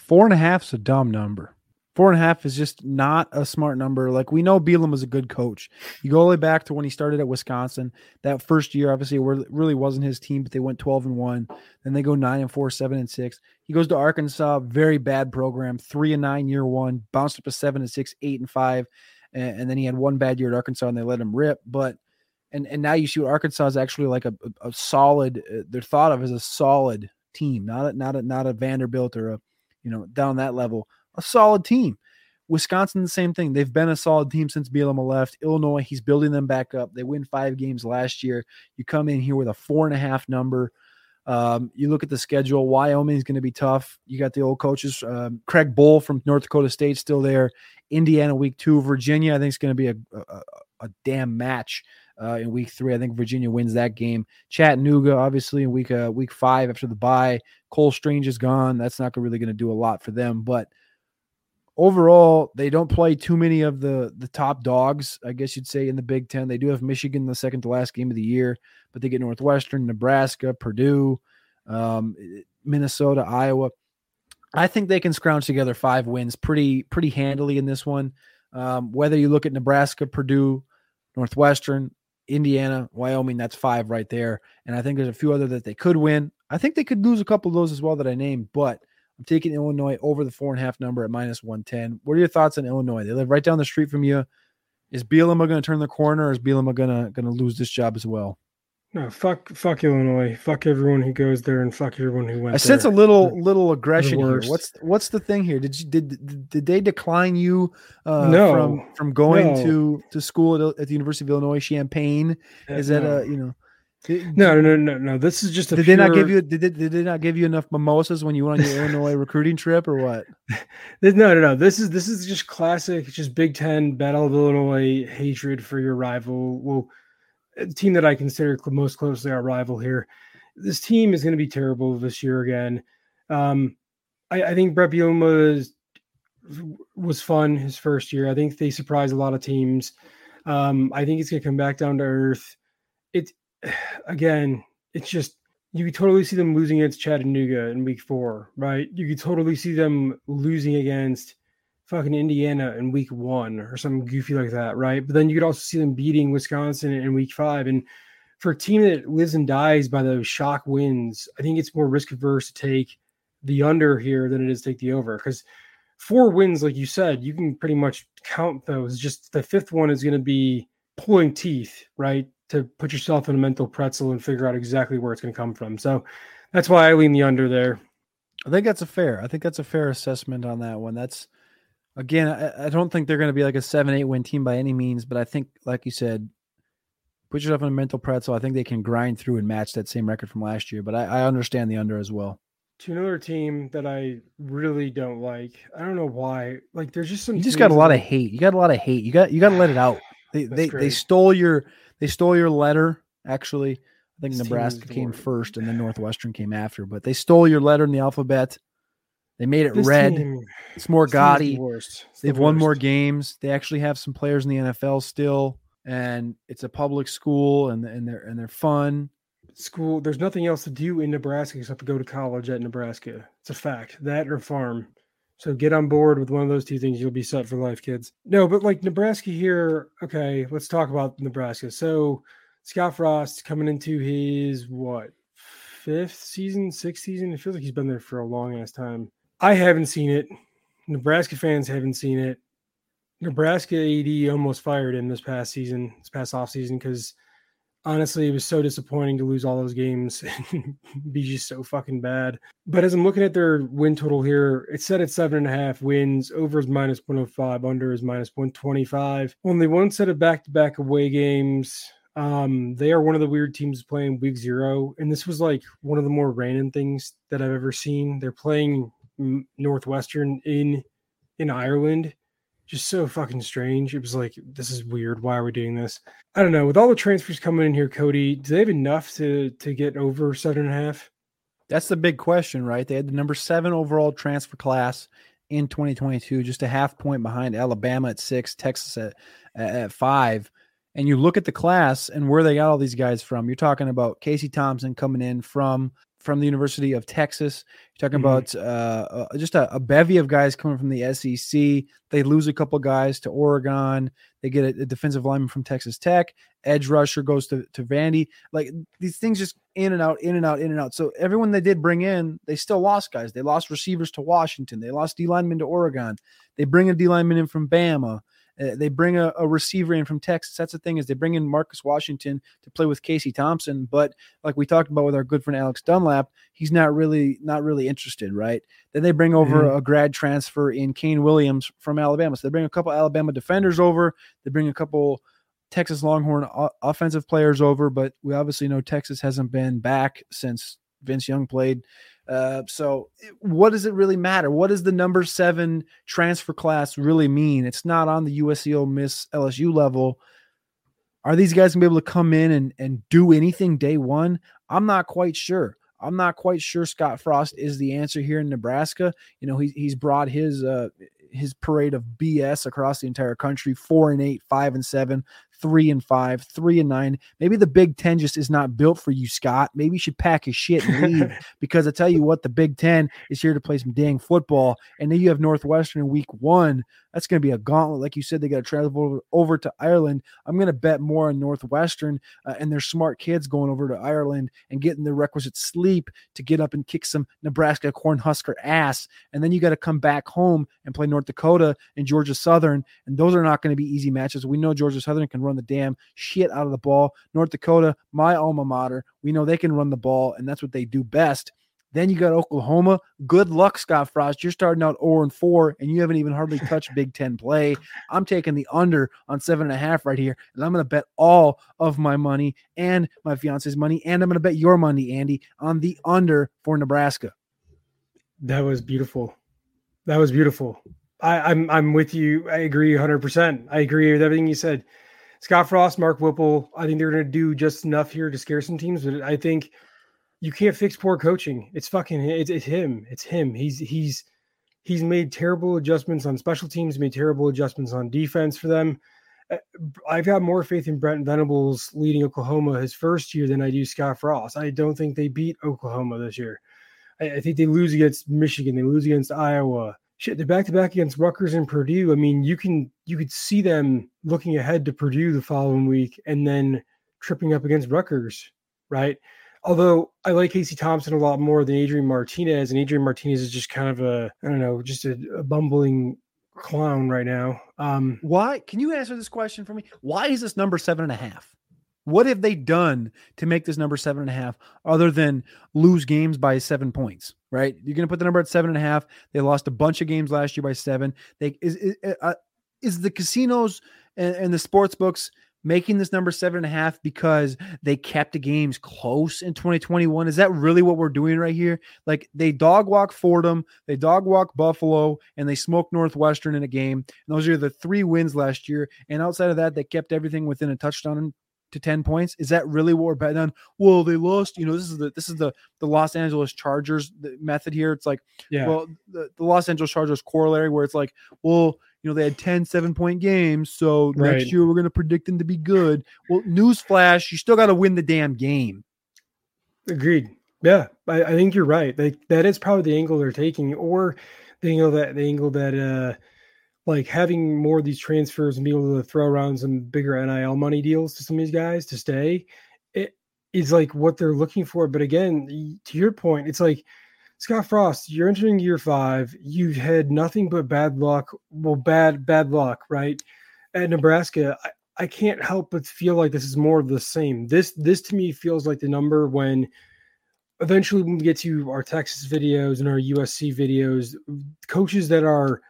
Four and a half is a dumb number. Four and a half is just not a smart number. Like we know Bielema was a good coach. You go all the way back to when he started at Wisconsin. That first year, obviously, it really wasn't his team, but they went 12 and one. Then they go nine and four, seven and six. He goes to Arkansas, very bad program, three and nine year one, bounced up to seven and six, eight and five. And, and then he had one bad year at Arkansas and they let him rip. But and and now you see what Arkansas is actually like a, a, a solid. Uh, they're thought of as a solid team, not a, not a, not a Vanderbilt or a you know down that level a solid team. Wisconsin, the same thing. They've been a solid team since Bielema left. Illinois, he's building them back up. They win five games last year. You come in here with a four and a half number. Um, you look at the schedule. Wyoming is going to be tough. You got the old coaches, um, Craig Bohl from North Dakota State, still there. Indiana week two. Virginia, I think is going to be a, a, a damn match uh, in week three. I think Virginia wins that game. Chattanooga, obviously, in week uh, week five after the bye. Cole Strange is gone. That's not really going to do a lot for them, but overall, they don't play too many of the the top dogs, I guess you'd say, in the Big Ten. They do have Michigan the second to last game of the year, but they get Northwestern, Nebraska, Purdue, um, Minnesota, Iowa. I think they can scrounge together five wins pretty pretty handily in this one. Um, whether you look at Nebraska, Purdue, Northwestern, Indiana, Wyoming, that's five right there. And I think there's a few other that they could win. I think they could lose a couple of those as well that I named, but I'm taking Illinois over the four and a half number at minus 110. What are your thoughts on Illinois? They live right down the street from you. Is Bielema going to turn the corner or is Bielema going to going to lose this job as well? No, fuck, fuck Illinois. Fuck everyone who goes there, and fuck everyone who went. I sense a little, little aggression here. What's what's the thing here? Did you did did they decline you? Uh, no, from from going no. to to school at, at the University of Illinois Champaign. Is that a you know? no, no, no, no. This is just a. Did pure... they not give you? Did they, did they not give you enough mimosas when you went on your Illinois recruiting trip, or what? no, no, no. This is this is just classic, just Big Ten Battle of Illinois hatred for your rival. Well, a team that I consider most closely our rival here. This team is going to be terrible this year again. Um, I, I think Brett Bielema was fun his first year. I think they surprised a lot of teams. Um, I think it's going to come back down to earth. It again, it's just you could totally see them losing against Chattanooga in week four, right? You could totally see them losing against fucking Indiana in week one or something goofy like that, right? But then you could also see them beating Wisconsin in week five. And for a team that lives and dies by those shock wins, I think it's more risk averse to take the under here than it is take the over because four wins, like you said, you can pretty much count those. Just the fifth one is going to be pulling teeth, right? to put yourself in a mental pretzel and figure out exactly where it's going to come from. So that's why I lean the under there. I think that's a fair. I think that's a fair assessment on that one. That's again, I, I don't think they're going to be like a seven, eight win team by any means, but I think, like you said, put yourself in a mental pretzel. I think they can grind through and match that same record from last year. But I, I understand the under as well. To another team that I really don't like. I don't know why. Like, there's just some. You just got a lot of hate. You got a lot of hate. You got you got to let it out. They they, they stole your they stole your letter. Actually, I think this Nebraska came first, and then Northwestern came after. But they stole your letter in the alphabet. They made it this red. Team, it's more gaudy. The They've the won more games. They actually have some players in the NFL still, and it's a public school, and and they're and they're fun. school. There's nothing else to do in Nebraska except to go to college at Nebraska. It's a fact. That or farm. So get on board with one of those two things. You'll be set for life, kids. No, but like Nebraska here. Okay, let's talk about Nebraska. So Scott Frost coming into his what fifth season, sixth season. It feels like he's been there for a long ass time. I haven't seen it. Nebraska fans haven't seen it. Nebraska AD almost fired him this past season, this past off season, because honestly, it was so disappointing to lose all those games and be just so fucking bad. But as I'm looking at their win total here, it's set at seven and a half wins. Over is minus 105, under is minus 125. Only one set of back to back away games. Um, they are one of the weird teams playing week zero. And this was like one of the more random things that I've ever seen. They're playing Northwestern in in Ireland just so fucking strange. It was like, this is weird. Why are we doing this? I don't know. With all the transfers coming in here, Cody, do they have enough to to get over seven and a half? That's the big question, right? They had the number seven overall transfer class in 2022, just a half point behind Alabama at six, Texas at at five. And you look at the class and where they got all these guys from. You're talking about Casey Thompson coming in from from the University of Texas. You're talking mm-hmm. about uh, uh, just a, a, bevy of guys coming from the SEC. They lose a couple guys to Oregon. They get a, a, defensive lineman from Texas Tech. Edge rusher goes to, to Vandy. Like these things just in and out, in and out, in and out. So everyone they did bring in, they still lost guys. They lost receivers to Washington. They lost D linemen to Oregon. They bring a D lineman in from Bama. Uh, they bring a, a, receiver in from Texas. That's the thing is they bring in Marcus Washington to play with Casey Thompson, but like we talked about with our good friend Alex Dunlap, he's not really not really interested, right? Then they bring over mm-hmm. a grad transfer in Kane Williams from Alabama. So they bring a couple Alabama defenders over. They bring a couple Texas Longhorn o- offensive players over, but we obviously know Texas hasn't been back since Vince Young played. Uh, so, what does it really matter? What does the number seven transfer class really mean? It's not on the USC Ole Miss LSU level. Are these guys gonna be able to come in and, and do anything day one? I'm not quite sure. I'm not quite sure Scott Frost is the answer here in Nebraska. You know, he, he's brought his uh, his parade of BS across the entire country, four and eight, five and seven, three and five, three and nine. Maybe the Big Ten just is not built for you, Scott. Maybe you should pack his shit and leave because I tell you what, the Big Ten is here to play some dang football. And then you have Northwestern in week one. That's going to be a gauntlet. Like you said, they got to travel over, over, to Ireland. I'm going to bet more on Northwestern uh, and their smart kids going over to Ireland and getting the requisite sleep to get up and kick some Nebraska Cornhusker ass. And then you got to come back home and play North Dakota and Georgia Southern. And those are not going to be easy matches. We know Georgia Southern can run the damn shit out of the ball. North Dakota, my alma mater, we know they can run the ball, and that's what they do best. Then you got Oklahoma. Good luck, Scott Frost. You're starting out 0 and 4, and you haven't even hardly touched Big Ten play. I'm taking the under on seven and a half right here, and I'm going to bet all of my money and my fiance's money, and I'm going to bet your money, Andy, on the under for Nebraska. That was beautiful. That was beautiful. I, I'm I'm with you. I agree 100. percent I agree with everything you said. Scott Frost, Mark Whipple. I think they're going to do just enough here to scare some teams, but I think you can't fix poor coaching. It's fucking it's, it's him. It's him. He's he's he's made terrible adjustments on special teams, made terrible adjustments on defense for them. Uh, I've got more faith in Brent Venables leading Oklahoma his first year than I do Scott Frost. I don't think they beat Oklahoma this year. I, I think they lose against Michigan. They lose against Iowa shit, they're back to back against Rutgers and Purdue. I mean, you can you could see them looking ahead to Purdue the following week and then tripping up against Rutgers, right? Although I like Casey Thompson a lot more than Adrian Martinez, and Adrian Martinez is just kind of a I don't know, just a, a bumbling clown right now. Um, Why? Can you answer this question for me? Why is this number seven and a half? What have they done to make this number seven and a half other than lose games by seven points? Right? You're going to put the number at seven and a half. They lost a bunch of games last year by seven. They is is, uh, is the casinos and, and the sports books making this number seven and a half because they kept the games close in 2021? Is that really what we're doing right here? Like they dog walk Fordham, they dog walk Buffalo, and they smoke Northwestern in a game. And those are the three wins last year. And outside of that, they kept everything within a touchdown to 10 points is that really what we're betting on well they lost you know this is the this is the the los angeles chargers method here it's like yeah well the, the los angeles chargers corollary where it's like well you know they had 10 seven point games so right. next year we're going to predict them to be good well newsflash you still got to win the damn game Agreed. Yeah, I, I think you're right. They, that is probably the angle they're taking, or the angle that the angle that uh like having more of these transfers and being able to throw around some bigger NIL money deals to some of these guys to stay, it is like what they're looking for. But again, to your point, it's like Scott Frost, you're entering year five. You've had nothing but bad luck. Well, bad, bad luck, right? At Nebraska, I, I can't help but feel like this is more of the same. This this to me feels like the number when eventually when we get to our Texas videos and our USC videos, coaches that are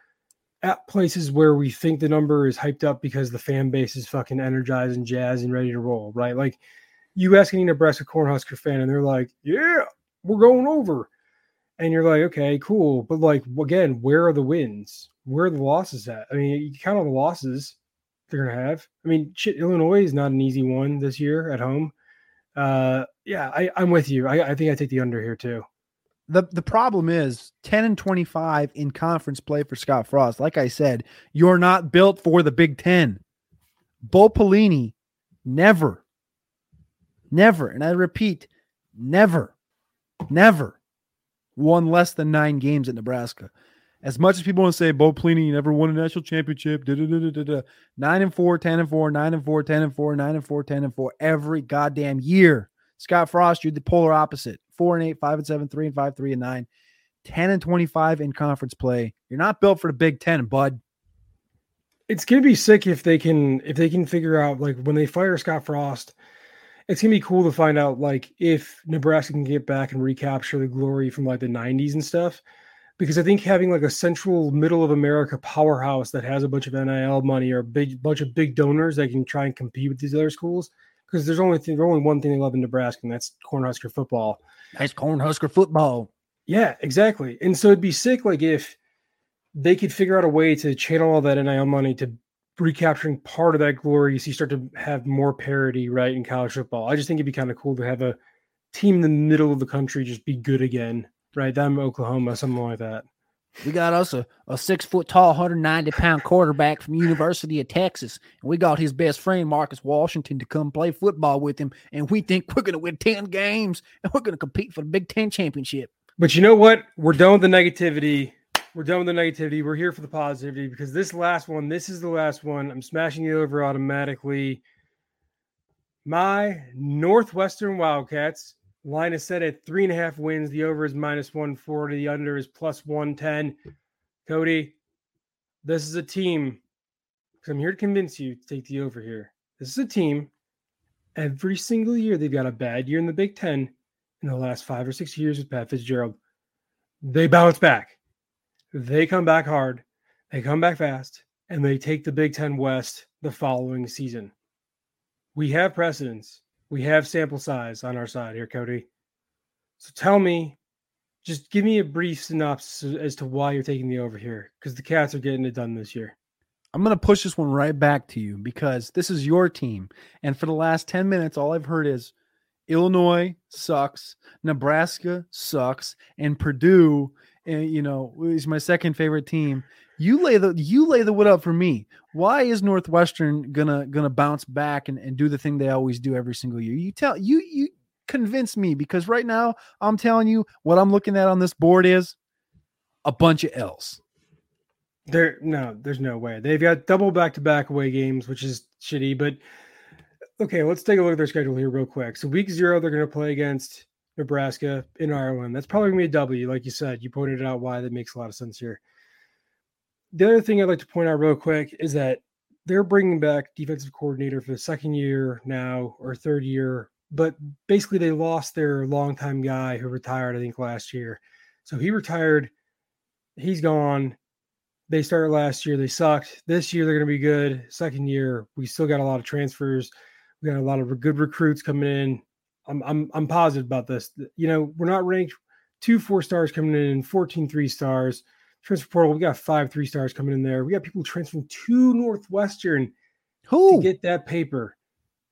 at places where we think the number is hyped up because the fan base is fucking energized and jazzed and ready to roll, right? Like you ask any Nebraska Cornhusker fan, and they're like, "Yeah, we're going over," and you're like, "Okay, cool," but like again, where are the wins? Where are the losses at? I mean, you count all the losses they're gonna have. I mean, shit, Illinois is not an easy one this year at home. Uh, yeah, I, I'm with you. I, I think I take the under here too. The the problem is 10 and 25 in conference play for Scott Frost. Like I said, you're not built for the Big Ten. Bo Pelini never, never, and I repeat, never, never won less than nine games at Nebraska as much as people want to say Bo Pelini never won a national championship, da, da, da, nine and four, 10 and four, nine and four, 10 and four, nine and four, 10 and four every goddamn year. Scott Frost, you're the polar opposite. Four and eight, five and seven, three and five, three and nine, 10 and 25 in conference play. You're not built for the Big Ten, bud. It's gonna be sick if they can if they can figure out like when they fire Scott Frost. It's gonna be cool to find out like if Nebraska can get back and recapture the glory from like the 90s and stuff because I think having like a central middle of America powerhouse that has a bunch of NIL money or a big bunch of big donors that can try and compete with these other schools. Because there's only there's only one thing they love in Nebraska, and that's Cornhusker football. Nice Cornhusker football. Yeah, exactly. And so it'd be sick, like if they could figure out a way to channel all that NIL money to recapturing part of that glory, so you start to have more parity, right, in college football. I just think it'd be kind of cool to have a team in the middle of the country just be good again right down Oklahoma, something like that. We got us a, a six foot tall, 190 pound quarterback from University of Texas. And we got his best friend, Marcus Washington, to come play football with him. And we think we're going to win 10 games and we're going to compete for the Big Ten championship. But you know what? We're done with the negativity. We're done with the negativity. We're here for the positivity because this last one, this is the last one. I'm smashing it over automatically. My Northwestern Wildcats Line is set at three and a half wins. The over is minus 140. The under is plus 110. Cody, this is a team. Because I'm here to convince you to take the over here. This is a team. Every single year, they've got a bad year in the Big Ten in the last five or six years with Pat Fitzgerald. They bounce back. They come back hard. They come back fast. And they take the Big Ten West the following season. We have precedence we have sample size on our side here, Cody. So tell me, just give me a brief synopsis as to why you're taking the over here, because the Cats are getting it done this year. I'm going to push this one right back to you because this is your team. And for the last 10 minutes, all I've heard is Illinois sucks, Nebraska sucks, and Purdue, eh, you know, is my second favorite team. You lay the you lay the wood up for me. Why is Northwestern gonna gonna bounce back and, and do the thing they always do every single year? You tell you you convince me because right now I'm telling you what I'm looking at on this board is a bunch of L's. There no, there's no way. They've got double back to back away games, which is shitty, but okay, let's take a look at their schedule here real quick. So week zero, they're gonna play against Nebraska in Ireland. That's probably gonna be a W, like you said. You pointed out why that makes a lot of sense here the other thing I'd like to point out real quick is that they're bringing back defensive coordinator for the second year now or third year, but basically they lost their longtime guy who retired, I think, last year. So he retired. He's gone. They started last year. They sucked. This year they're going to be good. Second year, we still got a lot of transfers. We got a lot of good recruits coming in. I'm I'm I'm positive about this. You know, we're not ranked two four stars coming in, 14 three stars transfer portal. We got five three stars coming in there. We got people transferring to Northwestern Who? to get that paper.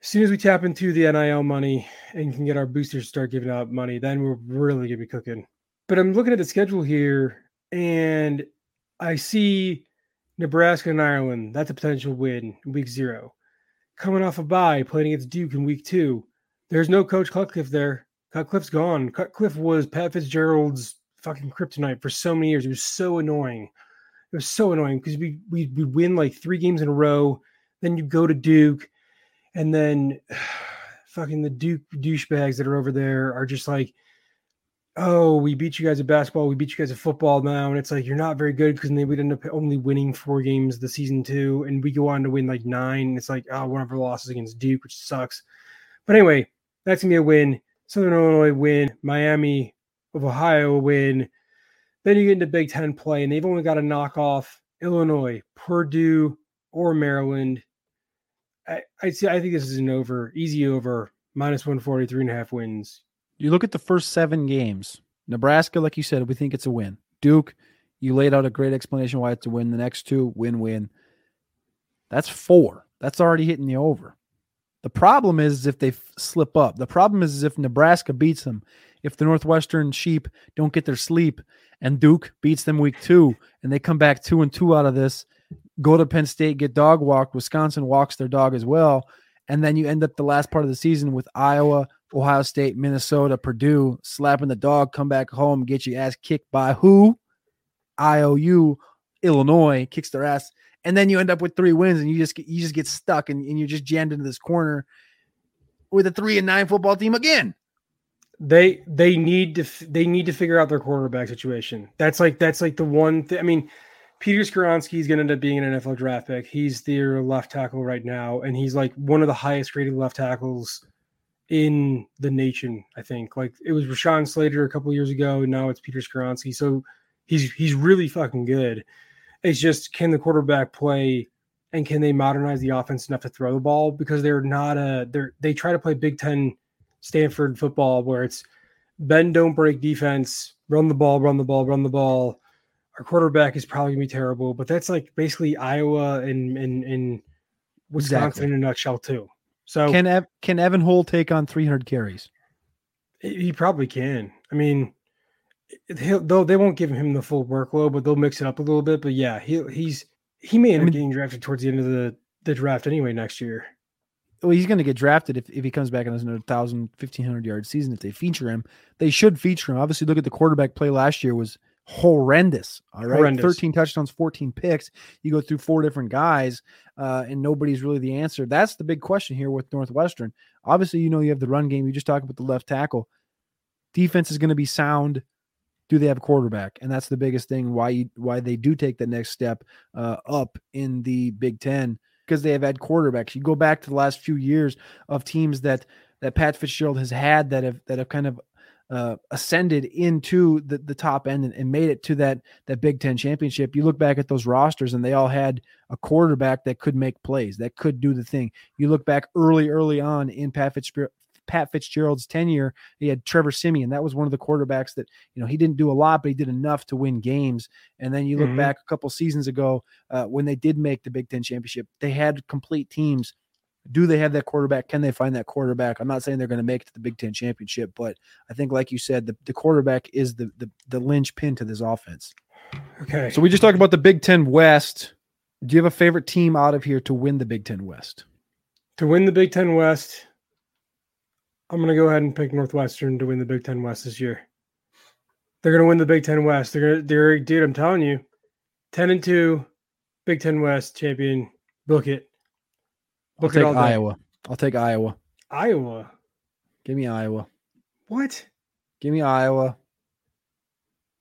As soon as we tap into the NIL money and can get our boosters to start giving out money, then we're really gonna be cooking. But I'm looking at the schedule here, and I see Nebraska and Ireland. That's a potential win in week zero. Coming off a bye, playing against Duke in week two. There's no Coach Cutcliffe there. Cutcliffe's gone. Cutcliffe was Pat Fitzgerald's fucking kryptonite for so many years. It was so annoying. It was so annoying because we we we win like three games in a row, then you go to Duke, and then fucking the Duke douchebags that are over there are just like, oh, we beat you guys at basketball, we beat you guys at football now, and it's like you're not very good because they would end up only winning four games the season two, and we go on to win like nine. it's like oh, one of our losses against Duke, which sucks. But anyway, that's gonna be a win. Southern Illinois win, Miami of Ohio win. Then you get into Big Ten play, and they've only got to knock off Illinois, Purdue, or Maryland. I, I see. I think this is an over, easy over, minus 143 and a half wins. You look at the first seven games. Nebraska, like you said, we think it's a win. Duke, you laid out a great explanation why it's a win. The next two, win win. That's four. That's already hitting the over. The problem is if they slip up. The problem is if Nebraska beats them, if the Northwestern sheep don't get their sleep, and Duke beats them week two, and they come back two and two out of this, go to Penn State, get dog walked. Wisconsin walks their dog as well, and then you end up the last part of the season with Iowa, Ohio State, Minnesota, Purdue slapping the dog, come back home, get your ass kicked by who? IOU, Illinois kicks their ass and then you end up with three wins and you just get, you just get stuck and, and you're just jammed into this corner with a three and nine football team again they they need to they need to figure out their quarterback situation. That's like that's like the one thing i mean peter Skoronski is going to end up being an nfl draft pick. He's their left tackle right now and he's like one of the highest graded left tackles in the nation i think. Like it was rashawn slater a couple years ago and now it's peter Skoronski. so he's he's really fucking good. It's just can the quarterback play and can they modernize the offense enough to throw the ball? Because they're not a they're they try to play Big Ten Stanford football where it's bend don't break defense, run the ball, run the ball, run the ball. Our quarterback is probably gonna be terrible, but that's like basically Iowa and and, and Wisconsin exactly. in a nutshell too. So can Ev- can Evan Hull take on 300 carries? He probably can. I mean, he'll though they won't give him the full workload, but they'll mix it up a little bit. But yeah, he he's he may end I mean, up getting drafted towards the end of the the draft anyway next year. Well, he's going to get drafted if, if he comes back and has another 1,000, 1,500 yard season. If they feature him, they should feature him. Obviously, look at the quarterback play last year was horrendous. All right, horrendous. 13 touchdowns, 14 picks. You go through four different guys, uh, and nobody's really the answer. That's the big question here with Northwestern. Obviously, you know you have the run game. You just talked about the left tackle. Defense is going to be sound do they have a quarterback? And that's the biggest thing why you, why they do take the next step uh, up in the Big Ten because they have had quarterbacks. You go back to the last few years of teams that that Pat Fitzgerald has had that have that have kind of uh, ascended into the, the top end and, and, made it to that that Big Ten championship. You look back at those rosters and they all had a quarterback that could make plays, that could do the thing. You look back early, early on in Pat Fitzgerald, Pat Fitzgerald's tenure, he had Trevor Siemian. That was one of the quarterbacks that, you know, he didn't do a lot, but he did enough to win games. And then you look mm-hmm. back a couple seasons ago uh, when they did make the Big Ten championship, they had complete teams. Do they have that quarterback? Can they find that quarterback? I'm not saying they're going to make it to the Big Ten championship, but I think, like you said, the, the quarterback is the, the the linchpin to this offense. Okay. So we just talked about the Big Ten West. Do you have a favorite team out of here to win the Big Ten West? To win the Big Ten West, I'm going to go ahead and pick Northwestern to win the Big Ten West this year. They're going to win the Big Ten West. They're going to, they're, dude, I'm telling you, 10 and 2, Big Ten West champion. Book it. Book I'll it take Iowa. I'll take Iowa. Iowa. Give me Iowa. What? Give me Iowa.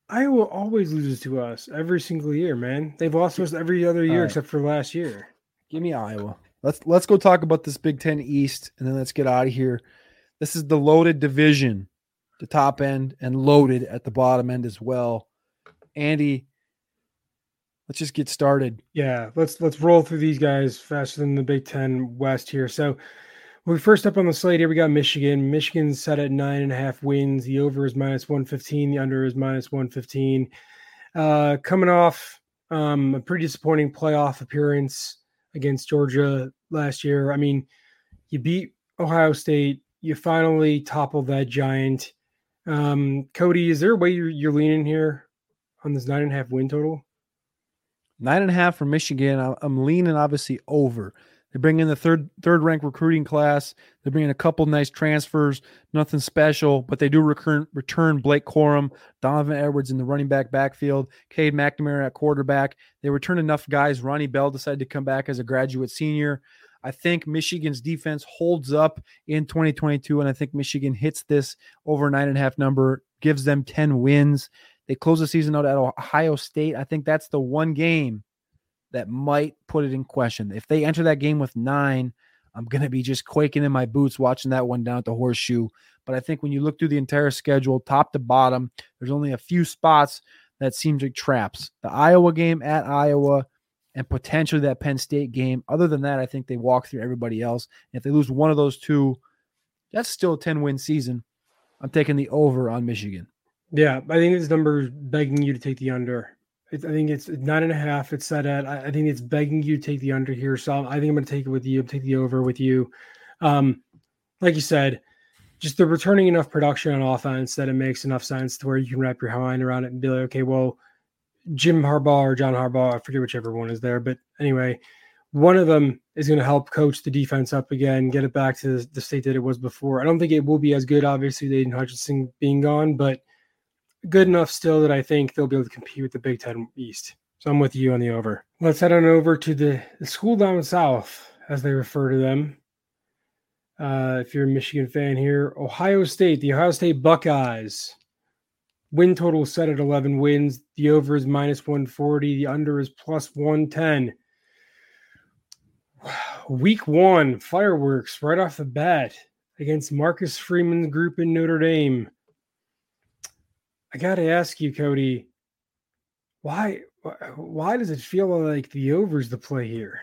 Iowa always loses to us every single year, man. They've lost to us every other year right. except for last year. Give me Iowa. Let's let's go talk about this Big Ten East and then let's get out of here. This is the loaded division, the top end, and loaded at the bottom end as well. Andy, let's just get started. Yeah, let's let's roll through these guys faster than the Big Ten West here. So we first up on the slate here, we got Michigan. Michigan's set at nine and a half wins. The over is minus 115, the under is minus 115. Uh, coming off um, a pretty disappointing playoff appearance against Georgia last year. I mean, you beat Ohio State, you finally topple that giant. Um, Cody, is there a way you're, you're leaning here on this nine and a half win total? Nine and a half for Michigan. I'm leaning obviously over. They bring in the third third ranked recruiting class. They bring in a couple nice transfers, nothing special, but they do return return Blake Corum, Donovan Edwards in the running back backfield, Cade McNamara at quarterback. They return enough guys. Ronnie Bell decided to come back as a graduate senior. I think Michigan's defense holds up in 2022, and I think Michigan hits this over nine and a half number, gives them 10 wins. They close the season out at Ohio State. I think that's the one game that might put it in question. If they enter that game with nine, I'm going to be just quaking in my boots watching that one down at the horseshoe. But I think when you look through the entire schedule, top to bottom, there's only a few spots that seems like traps. The Iowa game at Iowa and potentially that Penn State game. Other than that, I think they walk through everybody else. And if they lose one of those two, that's still a 10 win season. I'm taking the over on Michigan. Yeah, I think this number is begging you to take the under. I think it's nine and a half. It's set at. I think it's begging you to take the under here. So I think I'm going to take it with you. Take the over with you. Um, like you said, just the returning enough production on offense that it makes enough sense to where you can wrap your mind around it and be like, okay, well, Jim Harbaugh or John Harbaugh, I forget whichever one is there, but anyway, one of them is going to help coach the defense up again, get it back to the state that it was before. I don't think it will be as good, obviously, Aidan Hutchinson being gone, but good enough still that I think they'll be able to compete with the Big Ten East. So I'm with you on the over. Let's head on over to the, the school down south, as they refer to them. Uh, if you're a Michigan fan here, Ohio State, the Ohio State Buckeyes. Win total set at 11 wins. The over is minus 140. The under is plus 110. Week one, fireworks right off the bat against Marcus Freeman's group in Notre Dame. I got to ask you, Cody, why why does it feel like the over's the play here?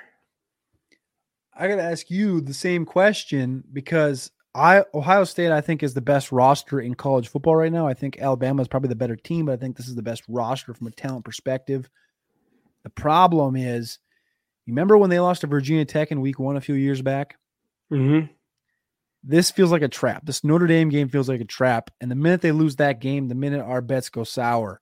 I got to ask you the same question because I Ohio State I think is the best roster in college football right now. I think Alabama is probably the better team, but I think this is the best roster from a talent perspective. The problem is, you remember when they lost to Virginia Tech in Week One a few years back? Mm-hmm this feels like a trap. This Notre Dame game feels like a trap. And the minute they lose that game, the minute our bets go sour.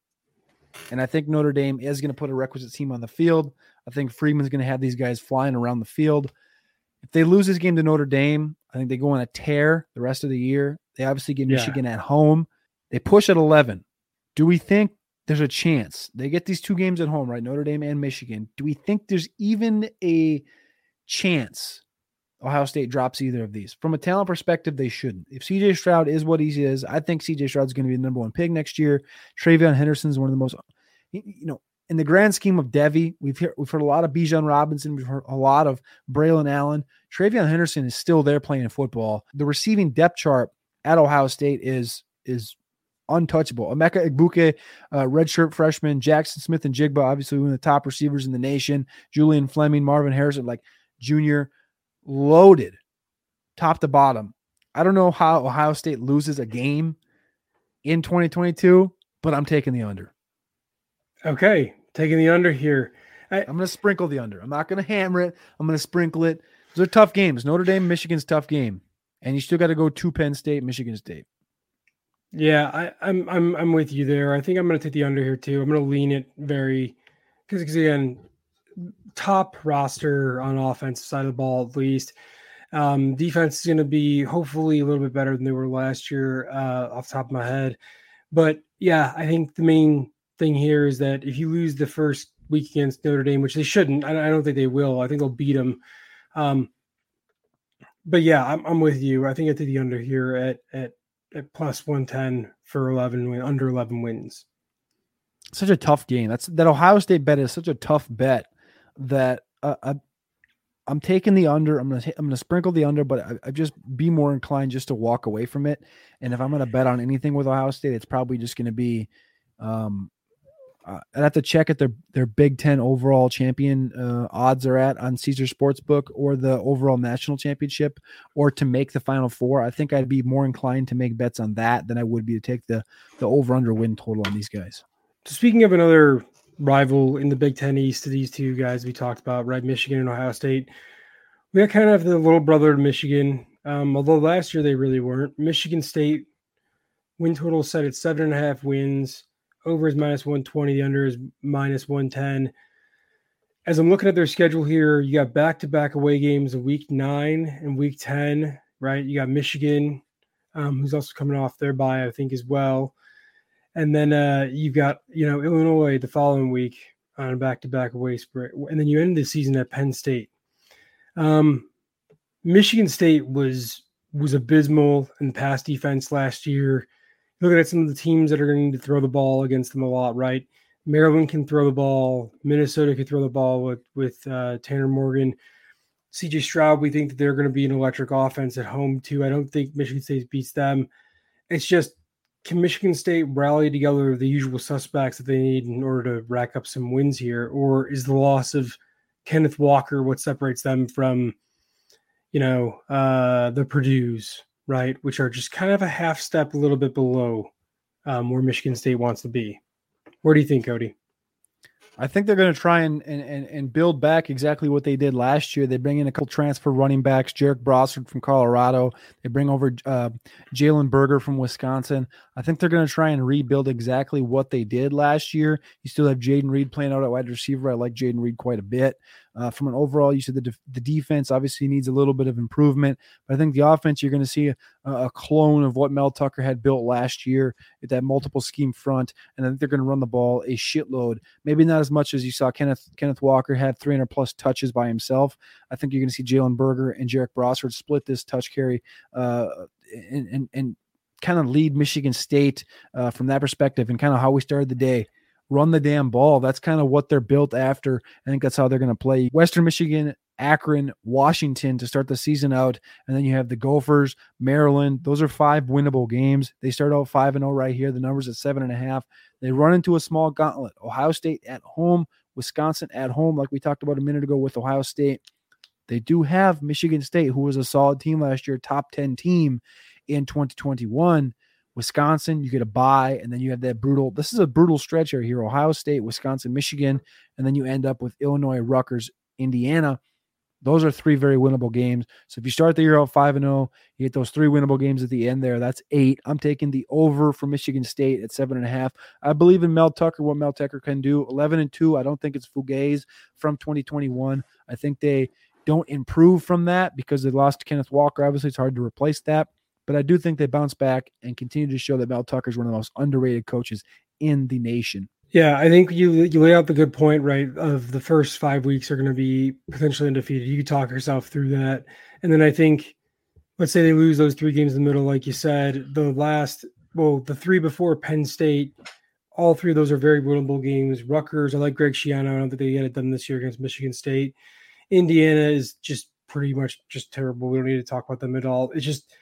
And I think Notre Dame is going to put a requisite team on the field. I think Freeman's going to have these guys flying around the field. If they lose this game to Notre Dame, I think they go on a tear the rest of the year. They obviously get Michigan yeah. at home. They push at 11. Do we think there's a chance they get these two games at home, right? Notre Dame and Michigan. Do we think there's even a chance Ohio State drops either of these. From a talent perspective, they shouldn't. If CJ Stroud is what he is, I think CJ Stroud is going to be the number one pick next year. TreVeyon Henderson is one of the most, you know, in the grand scheme of devy, we've heard, we've heard a lot of Bijan Robinson, we've heard a lot of Braylon Allen. TreVeyon Henderson is still there playing football. The receiving depth chart at Ohio State is is untouchable. Emeka Egbuka, uh, redshirt freshman, Jaxon Smith-Njigba, obviously one of the top receivers in the nation. Julian Fleming, Marvin Harrison, like junior loaded top to bottom. I don't know how Ohio State loses a game in 2022, but I'm taking the under. Okay, taking the under here. I, am going to sprinkle the under. I'm not going to hammer it. I'm going to sprinkle it. Those are tough games. Notre Dame, Michigan's tough game, and you still got to go to Penn State, Michigan State. Yeah, I, I'm I'm I'm with you there. I think I'm going to take the under here too. I'm going to lean it very because again, top roster on offensive side of the ball at least. Um, defense is going to be hopefully a little bit better than they were last year, uh, off top of my head. But yeah, I think the main thing here is that if you lose the first week against Notre Dame, which they shouldn't, I, I don't think they will. I think they'll beat them. Um, but yeah, I'm, I'm with you. I think I take the under here at at at plus one ten for eleven win under eleven wins. Such a tough game. That's that Ohio State bet is such a tough bet that uh, I, I'm taking the under. I'm gonna I'm gonna sprinkle the under, but I, I, just be more inclined just to walk away from it. And if I'm gonna bet on anything with Ohio State, it's probably just gonna be. Um, uh, I'd have to check at their their Big Ten overall champion uh, odds are at on Caesars Sportsbook or the overall national championship or to make the Final Four. I think I'd be more inclined to make bets on that than I would be to take the the over under win total on these guys. Speaking of another rival in the Big Ten East to these two guys we talked about, right? Michigan and Ohio State. We got kind of the little brother of Michigan, um, although last year they really weren't. Michigan State win total set at seven and a half wins. Over is minus 120. The under is minus 110. as I'm looking at their schedule here, you got back to back away games week nine and week 10, right? You got Michigan, um, who's also coming off their bye, I think, as well. And then uh, you've got, you know, Illinois the following week on a back to back away spread. And then you end the season at Penn State. Um, Michigan State was was abysmal in pass defense last year. Looking at some of the teams that are going to throw the ball against them a lot, right? Maryland can throw the ball. Minnesota can throw the ball with with uh, Tanner Morgan. CJ Stroud, we think that they're going to be an electric offense at home too. I don't think Michigan State beats them. It's just can Michigan State rally together the usual suspects that they need in order to rack up some wins here, or is the loss of Kenneth Walker what separates them from, you know, uh, the Purdue's right, which are just kind of a half step a little bit below um, where Michigan State wants to be. Where do you think, Cody? I think they're going to try and, and and build back exactly what they did last year. They bring in a couple transfer running backs, Jarek Broussard from Colorado. They bring over uh, Jalen Berger from Wisconsin. I think they're going to try and rebuild exactly what they did last year. You still have Jayden Reed playing out at wide receiver. I like Jayden Reed quite a bit. Uh, from an overall, you said the, the defense obviously needs a little bit of improvement, but I think the offense, you're going to see a, a, clone of what Mel Tucker had built last year at that multiple scheme front. And I think they're going to run the ball a shitload. Maybe not as much as you saw Kenneth Kenneth Walker had 300 plus touches by himself. I think you're going to see Jalen Berger and Jarek Broussard split this touch carry uh, and, and, and kind of lead Michigan State uh, from that perspective and kind of how we started the day run the damn ball. That's kind of what they're built after. I think that's how they're going to play. Western Michigan, Akron, Washington to start the season out. And then you have the Gophers, Maryland. Those are five winnable games. They start out 5 and 0 right here. The numbers at seven and a half. They run into a small gauntlet. Ohio State at home, Wisconsin at home, like we talked about a minute ago with Ohio State. They do have Michigan State, who was a solid team last year, top 10 team in 2021. Wisconsin, you get a bye, and then you have that brutal. This is a brutal stretch here: here Ohio State, Wisconsin, Michigan, and then you end up with Illinois, Rutgers, Indiana. Those are three very winnable games. So if you start the year out five and zero, oh, you get those three winnable games at the end there. That's eight. I'm taking the over for Michigan State at seven and a half. I believe in Mel Tucker, what Mel Tucker can do. Eleven and two. I don't think it's fugazi from 2021. I think they don't improve from that because they lost Kenneth Walker. Obviously, it's hard to replace that. But I do think they bounce back and continue to show that Mel Tucker is one of the most underrated coaches in the nation. Yeah, I think you you lay out the good point, right? Of the first five weeks are going to be potentially undefeated. You could talk yourself through that, and then I think, let's say they lose those three games in the middle, like you said, the last, well, the three before Penn State, all three of those are very winnable games. Rutgers, I like Greg Schiano. I don't think they get it done this year against Michigan State. Indiana is just pretty much just terrible. We don't need to talk about them at all. It's just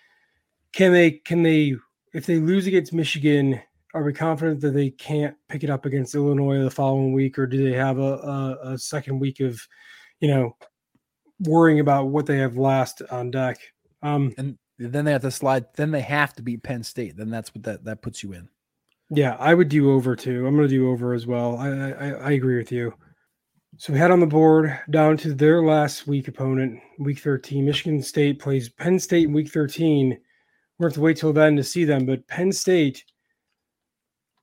can they can they if they lose against Michigan, are we confident that they can't pick it up against Illinois the following week, or do they have a, a, a second week of, you know, worrying about what they have last on deck? Um, and then they have to slide. Then they have to beat Penn State. Then that's what that that puts you in. Yeah, I would do over too. I'm going to do over as well. I, I I agree with you. So we had on the board down to their last week opponent, week 13. Michigan State plays Penn State in week 13 we have to wait till then to see them. But Penn State,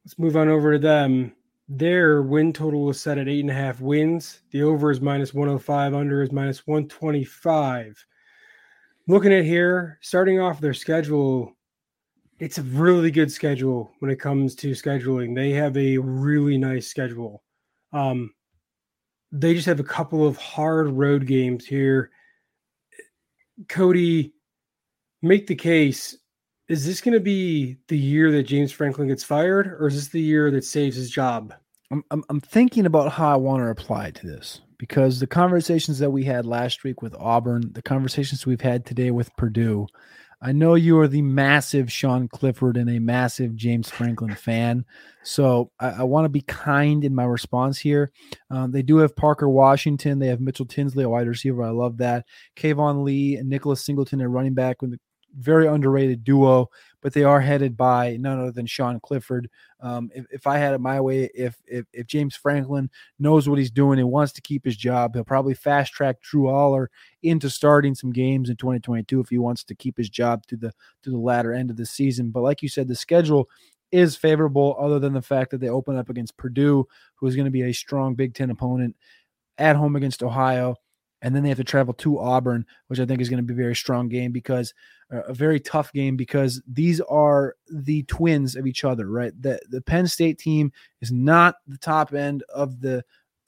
let's move on over to them. Their win total was set at eight and a half wins. The over is minus 105, under is minus 125. Looking at here, starting off their schedule, it's a really good schedule when it comes to scheduling. They have a really nice schedule. Um, they just have a couple of hard road games here. Cody, make the case is this going to be the year that James Franklin gets fired, or is this the year that saves his job? I'm, I'm, I'm thinking about how I want to apply to this because the conversations that we had last week with Auburn, the conversations we've had today with Purdue, I know you are the massive Sean Clifford and a massive James Franklin fan. So I, I want to be kind in my response here. Um, they do have Parker Washington. They have Mitchell Tinsley, a wide receiver. I love that. Keyvone Lee and Nicholas Singleton at running back with the very underrated duo, but they are headed by none other than Sean Clifford. Um, if, if, I had it my way, if, if, if James Franklin knows what he's doing and wants to keep his job, he'll probably fast track Drew Allar into starting some games in 2022 if he wants to keep his job to the to the latter end of the season. But like you said, the schedule is favorable, other than the fact that they open up against Purdue, who is going to be a strong Big Ten opponent. at home against Ohio, and then they have to travel to Auburn, which I think is going to be a very strong game because uh, a very tough game because these are the twins of each other, right? The the Penn State team is not the top end of the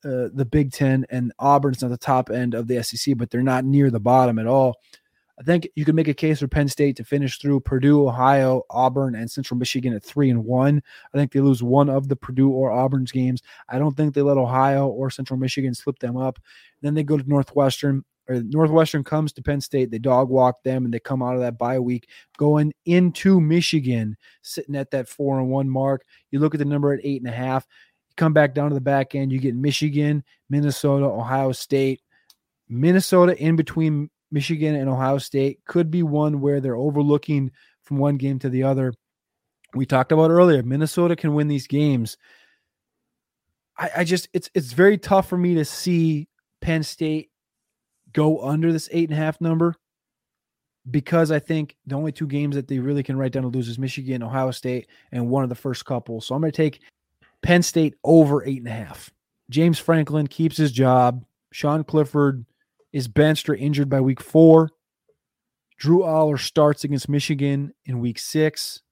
uh, the Big Ten, and Auburn's not the top end of the SEC, but they're not near the bottom at all. I think you can make a case for Penn State to finish through Purdue, Ohio, Auburn, and Central Michigan at three and one. I think they lose one of the Purdue or Auburn's games. I don't think they let Ohio or Central Michigan slip them up. Then they go to Northwestern. Or Northwestern comes to Penn State, they dog walk them, and they come out of that bye week going into Michigan, sitting at that four and one mark. You look at the number at eight and a half. You come back down to the back end, you get Michigan, Minnesota, Ohio State, Minnesota in between Michigan and Ohio State could be one where they're overlooking from one game to the other. We talked about earlier, Minnesota can win these games. I, I just it's it's very tough for me to see Penn State go under this eight and a half number because I think the only two games that they really can write down to lose is Michigan, Ohio State, and one of the first couple. So I'm going to take Penn State over eight and a half. James Franklin keeps his job. Sean Clifford is benched or injured by week four. Drew Allar starts against Michigan in week six.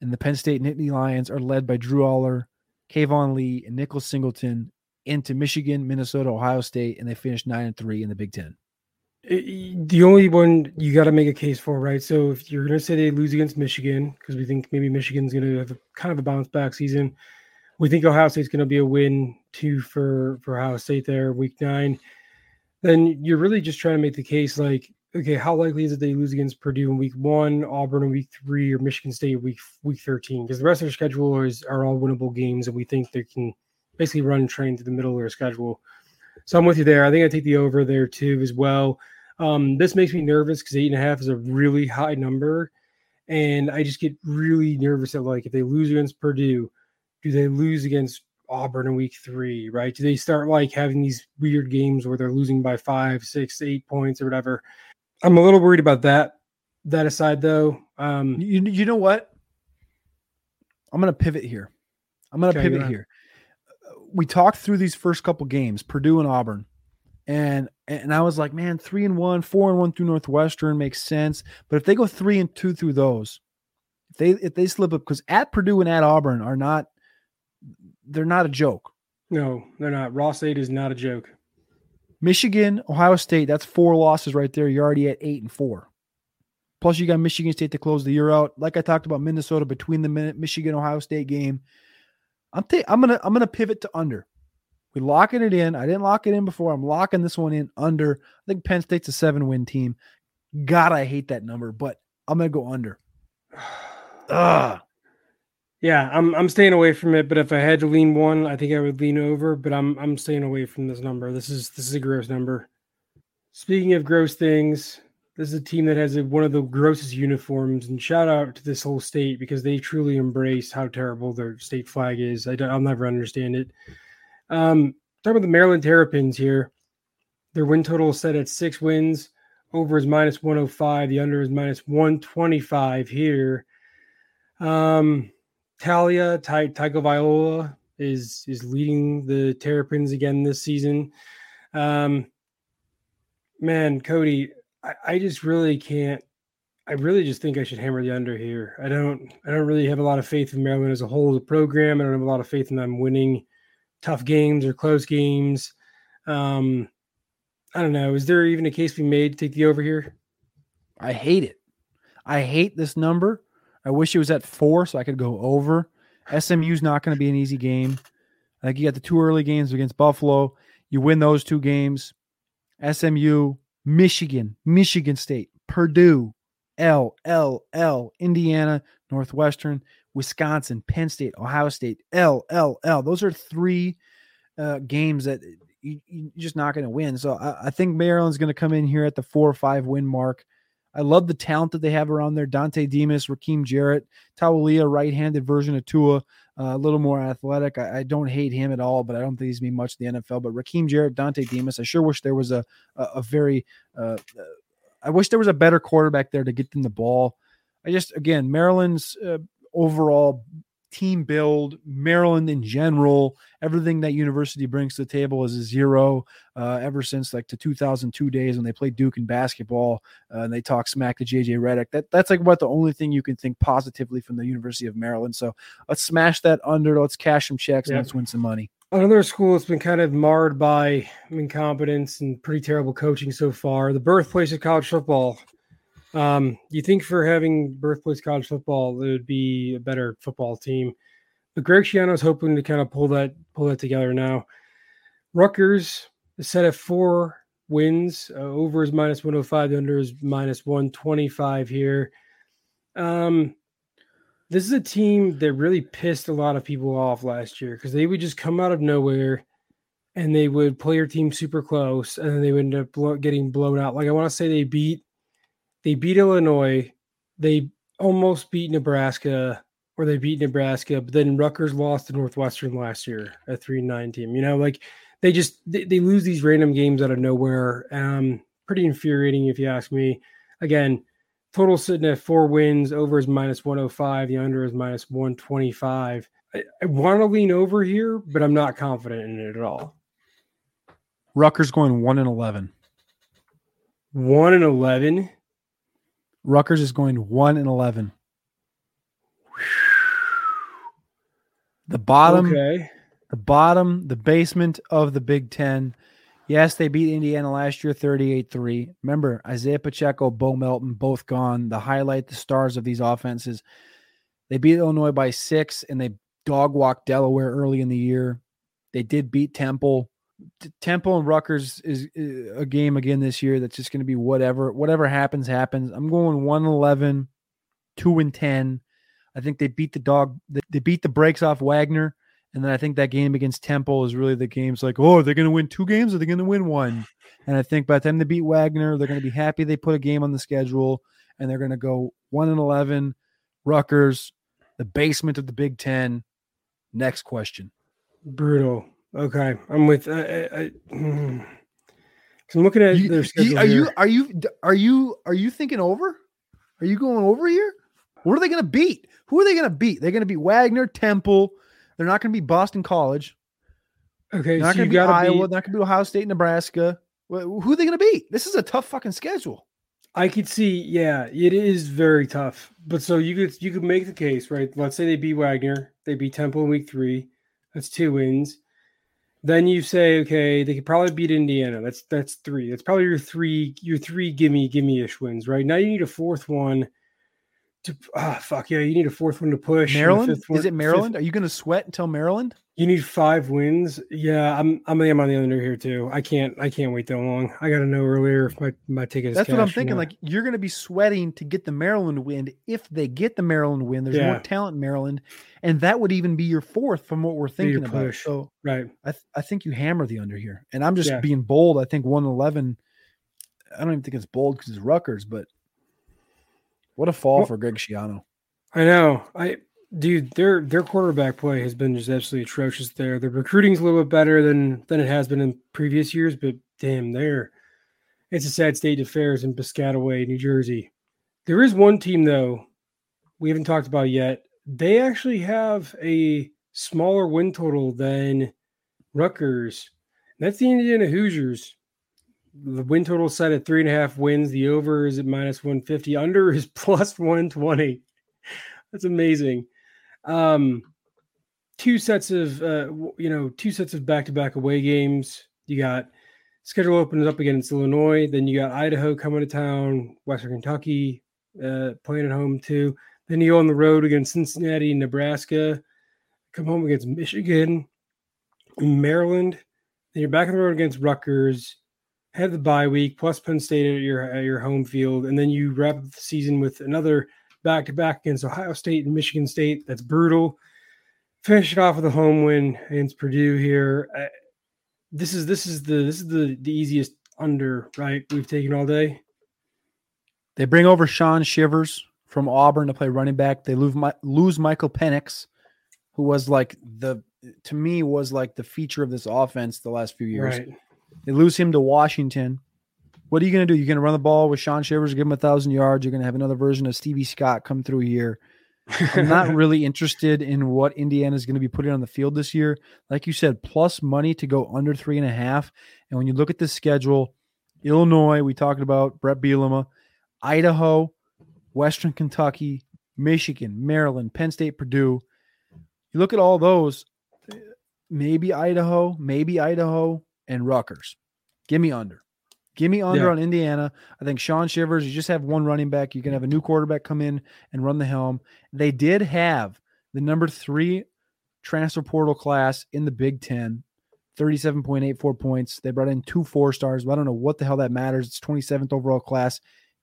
And the Penn State Nittany Lions are led by Drew Allar, Keyvone Lee, and Nicholas Singleton into Michigan, Minnesota, Ohio State, and they finished nine and three in the Big Ten. The only one you got to make a case for, right? So if you're going to say they lose against Michigan, because we think maybe Michigan's going to have a, kind of a bounce back season, we think Ohio State's going to be a win two for for Ohio State there, week nine then you're really just trying to make the case like, okay, how likely is it they lose against Purdue in week one, Auburn in week three, or Michigan State week week 13? Because the rest of their schedule is are all winnable games, and we think they can basically run train to the middle of their schedule. So I'm with you there. I think I take the over there too as well. Um, this makes me nervous because eight and a half is a really high number. And I just get really nervous that like if they lose against Purdue, do they lose against Auburn in week three, right? Do they start like having these weird games where they're losing by five, six, eight points or whatever? I'm a little worried about that. That aside, though, um, you you know what? I'm gonna pivot here. I'm gonna okay, pivot here. We talked through these first couple games, Purdue and Auburn, and and I was like, man, three and one, four and one through Northwestern makes sense. But if they go three and two through those, if they if they slip up because at Purdue and at Auburn are not they're not a joke. No, they're not. Ross-Ade is not a joke. Michigan, Ohio State, that's four losses right there. You're already at eight and four. Plus, you got Michigan State to close the year out. Like I talked about Minnesota between the minute Michigan Ohio State game. I'm ta- I'm gonna I'm gonna pivot to under. We locking it in. I didn't lock it in before. I'm locking this one in under. I think Penn State's a seven win team. God, I hate that number, but I'm gonna go under. Ugh. Yeah, I'm I'm staying away from it. But if I had to lean one, I think I would lean over. But I'm I'm staying away from this number. This is this is a gross number. Speaking of gross things, this is a team that has a, one of the grossest uniforms. And shout out to this whole state because they truly embrace how terrible their state flag is. I will never understand it. Um, talking about the Maryland Terrapins here, their win total is set at six wins. Over is minus 105. The under is minus 125 here. Um, Taulia Ty, Viola is is leading the Terrapins again this season. Um, man, Cody, I, I just really can't. I really just think I should hammer the under here. I don't. I don't really have a lot of faith in Maryland as a whole as a program. I don't have a lot of faith in them winning tough games or close games. Um, I don't know. Is there even a case be made to take the over here? I hate it. I hate this number. I wish it was at four so I could go over. SMU's not going to be an easy game. I think you got the two early games against Buffalo. You win those two games. SMU, Michigan, Michigan State, Purdue, L, L, L, Indiana, Northwestern, Wisconsin, Penn State, Ohio State, L, L, L. Those are three uh, games that you, are just not going to win. So I, I think Maryland's going to come in here at the four or five win mark. I love the talent that they have around there. Dontay Demus, Rakim Jarrett, Taulia, right-handed version of Tua, uh, a little more athletic. I, I, don't hate him at all, but I don't think he's been much in the NFL. But Rakim Jarrett, Dontay Demus, I sure wish there was a a, a very, uh, I wish there was a better quarterback there to get them the ball. I just again Maryland's uh, overall team build, Maryland in general, everything that university brings to the table is a zero. Uh, ever since like the 2002 days when they played Duke in basketball uh, and they talk smack to JJ Redick. That that's like about the only thing you can think positively from the University of Maryland. So let's smash that under. Let's cash some checks and let's win some money. Another school that's been kind of marred by incompetence and pretty terrible coaching so far. The birthplace of college football, um, you think for having birthplace college football, it would be a better football team. But Greg Schiano is hoping to kind of pull that pull that together now. Rutgers is set at four wins. Uh, over is minus 105, the under is minus 125 here. Um, this is a team that really pissed a lot of people off last year because they would just come out of nowhere and they would play your team super close and then they would end up getting blown out. Like I want to say they beat they beat Illinois. They almost beat Nebraska, or they beat Nebraska, but then Rutgers lost to Northwestern last year, a three nine team. You know, like they just they, they lose these random games out of nowhere. Um, pretty infuriating if you ask me. Again, total sitting at four wins. Over is minus one hundred oh five. The under is minus one twenty five. I, I want to lean over here, but I'm not confident in it at all. Rutgers going one and eleven. One and eleven. Rutgers is going 1 and 11. The bottom, okay. the bottom, the basement of the Big Ten. Yes, they beat Indiana last year 38 3. Remember, Isaiah Pacheco, Bo Melton, both gone. The highlight, the stars of these offenses. They beat Illinois by six and they dog walked Delaware early in the year. They did beat Temple. Temple and Rutgers is a game again this year that's just going to be whatever whatever happens happens. I'm going 111, 2 and 10. I think they beat the dog they beat the brakes off Wagner and then I think that game against Temple is really the game's like, "Oh, they're going to win two games or they're going to win one." And I think by the time they beat Wagner, they're going to be happy they put a game on the schedule and they're going to go 1 and 11 Rutgers, the basement of the Big 10. Next question. Brutal. Okay, I'm with. I, I, hmm. I'm looking at you, their schedule. Are you are you are you are you thinking over? Are you going over here? What are they going to beat? Who are they going to beat? They're going to be Wagner, Temple. They're not going to be Boston College. Okay, they're not so going to be Iowa. They're not going to be Ohio State, Nebraska. Who are they going to beat? This is a tough fucking schedule. I could see, yeah, it is very tough. But so you could you could make the case, right? Let's say they beat Wagner, they beat Temple in week three. That's two wins. Then you say, okay, they could probably beat Indiana. That's that's three. That's probably your three your three gimme gimme ish wins, right? Now you need a fourth one to ah fuck yeah, you need a fourth one to push. Maryland? One, Is it Maryland? Fifth, Are you gonna sweat until Maryland? You need five wins. Yeah, I'm I'm I'm on the under here too. I can't I can't wait that long. I got to know earlier if my my ticket is. That's what I'm thinking. Like you're going to be sweating to get the Maryland win. If they get the Maryland win, there's yeah. more talent in Maryland, and that would even be your fourth from what we're thinking about. Push. So right, I th- I think you hammer the under here, and I'm just yeah. being bold. I think one eleven. I don't even think it's bold because it's Rutgers, but what a fall well, for Greg Schiano. I know. I dude, their their quarterback play has been just absolutely atrocious. There, the recruiting's a little bit better than than it has been in previous years, but damn, there, it's a sad state of affairs in Piscataway, New Jersey. There is one team though we haven't talked about yet. They actually have a smaller win total than Rutgers. That's the Indiana Hoosiers. The win total set at three and a half wins. The over is at minus 150. Under is plus 120. That's amazing. Um, two sets of uh, you know two sets of back to back away games. You got schedule opens up against Illinois. Then you got Idaho coming to town, Western Kentucky uh, playing at home too. Then you go on the road against Cincinnati, Nebraska. Come home against Michigan, Maryland. Then you're back on the road against Rutgers. Have the bye week plus Penn State at your at your home field, and then you wrap the season with another back to back against Ohio State and Michigan State. That's brutal. Finish it off with a home win against Purdue here. Uh, this is this is the this is the the easiest under right we've taken all day. They bring over Shaun Shivers from Auburn to play running back. They lose lose Michael Penix, who was like the to me was like the feature of this offense the last few years. Right. They lose him to Washington. What are you going to do? You're going to run the ball with Shaun Shivers, give him a thousand yards. You're going to have another version of Stevie Scott come through here. I'm not really interested in what Indiana is going to be putting on the field this year. Like you said, plus money to go under three and a half. And when you look at the schedule, Illinois, we talked about Bret Bielema, Idaho, Western Kentucky, Michigan, Maryland, Penn State, Purdue. You look at all those, maybe Idaho, maybe Idaho, and Rutgers. Give me under. Give me under yeah. on Indiana. I think Shaun Shivers, you just have one running back. You can have a new quarterback come in and run the helm. They did have the number three transfer portal class in the Big Ten, 37.84 points. They brought in two four stars. But I don't know what the hell that matters. It's 27th overall class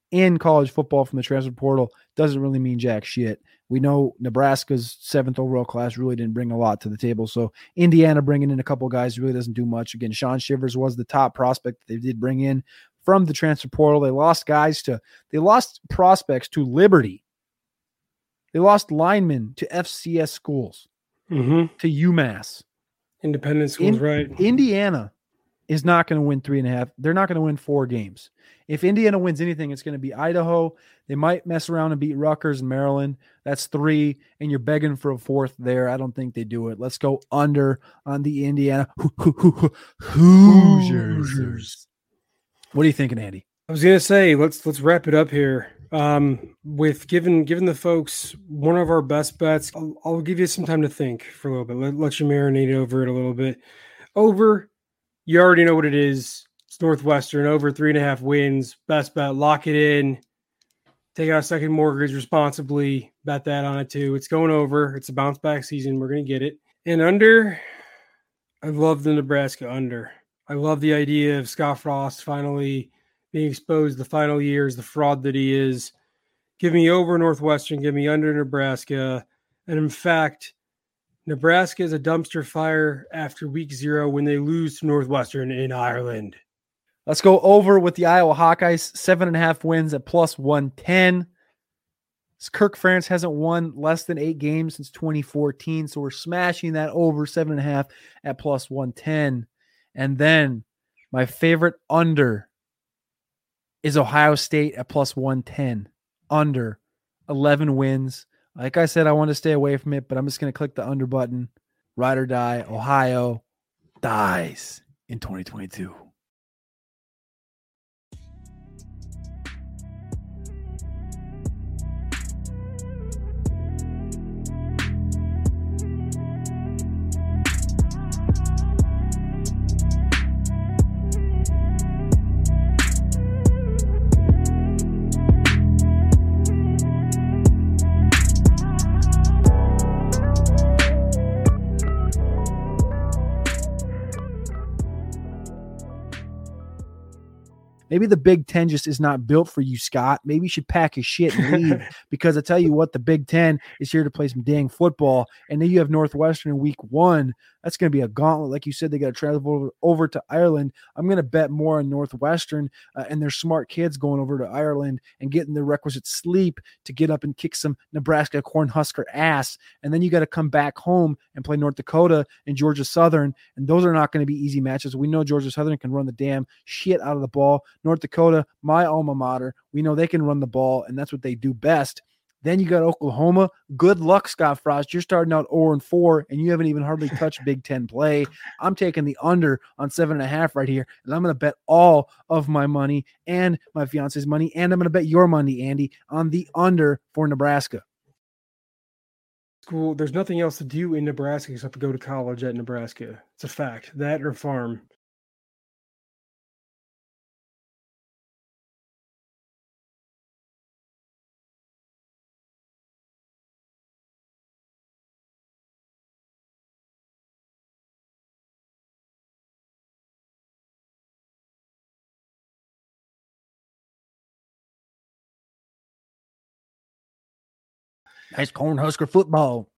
in college football from the transfer portal. Doesn't really mean jack shit. We know Nebraska's seventh overall class really didn't bring a lot to the table. So Indiana bringing in a couple guys really doesn't do much. Again, Shaun Shivers was the top prospect they did bring in from the transfer portal. They lost guys to they lost prospects to Liberty. They lost linemen to FCS schools, mm-hmm. to UMass, independent schools, in, right? Indiana is not going to win three and a half. They're not going to win four games. If Indiana wins anything, it's going to be Idaho. They might mess around and beat Rutgers and Maryland. That's three, and you're begging for a fourth there. I don't think they do it. Let's go under on the Indiana Hoosiers. What are you thinking, Andy? I was going to say let's let's wrap it up here. Um, with given given the folks one of our best bets, I'll, I'll give you some time to think for a little bit. Let, let you marinate over it a little bit. Over, you already know what it is. It's Northwestern over three and a half wins. Best bet. Lock it in. Take out a second mortgage responsibly. Bet that on it too. It's going over. It's a bounce back season. We're going to get it. And under, I love the Nebraska under. I love the idea of Scott Frost finally being exposed the final years, the fraud that he is. Give me over Northwestern. Give me under Nebraska. And in fact, Nebraska is a dumpster fire after week zero when they lose to Northwestern in Ireland. Let's go over with the Iowa Hawkeyes, seven and a half wins at plus 110. Kirk Ferentz hasn't won less than eight games since 2014. So we're smashing that over seven and a half at plus 110. And then my favorite under is Ohio State at plus 110. Under 11 wins. Like I said, I want to stay away from it, but I'm just going to click the under button. Ride or die. Ohio dies in 2022. Maybe the Big Ten just is not built for you, Scott. Maybe you should pack your shit and leave because I tell you what, the Big Ten is here to play some dang football. And then you have Northwestern in week one. That's going to be a gauntlet. Like you said, they got to travel over, to Ireland. I'm going to bet more on Northwestern uh, and their smart kids going over to Ireland and getting the requisite sleep to get up and kick some Nebraska Cornhusker ass. And then you got to come back home and play North Dakota and Georgia Southern. And those are not going to be easy matches. We know Georgia Southern can run the damn shit out of the ball. North Dakota, my alma mater, we know they can run the ball, and that's what they do best. Then you got Oklahoma. Good luck, Scott Frost. You're starting out 0 and 4, and you haven't even hardly touched Big Ten play. I'm taking the under on seven and a half right here, and I'm going to bet all of my money and my fiance's money, and I'm going to bet your money, Andy, on the under for Nebraska. School. There's nothing else to do in Nebraska except to go to college at Nebraska. It's a fact. That or farm. Nice Cornhusker football.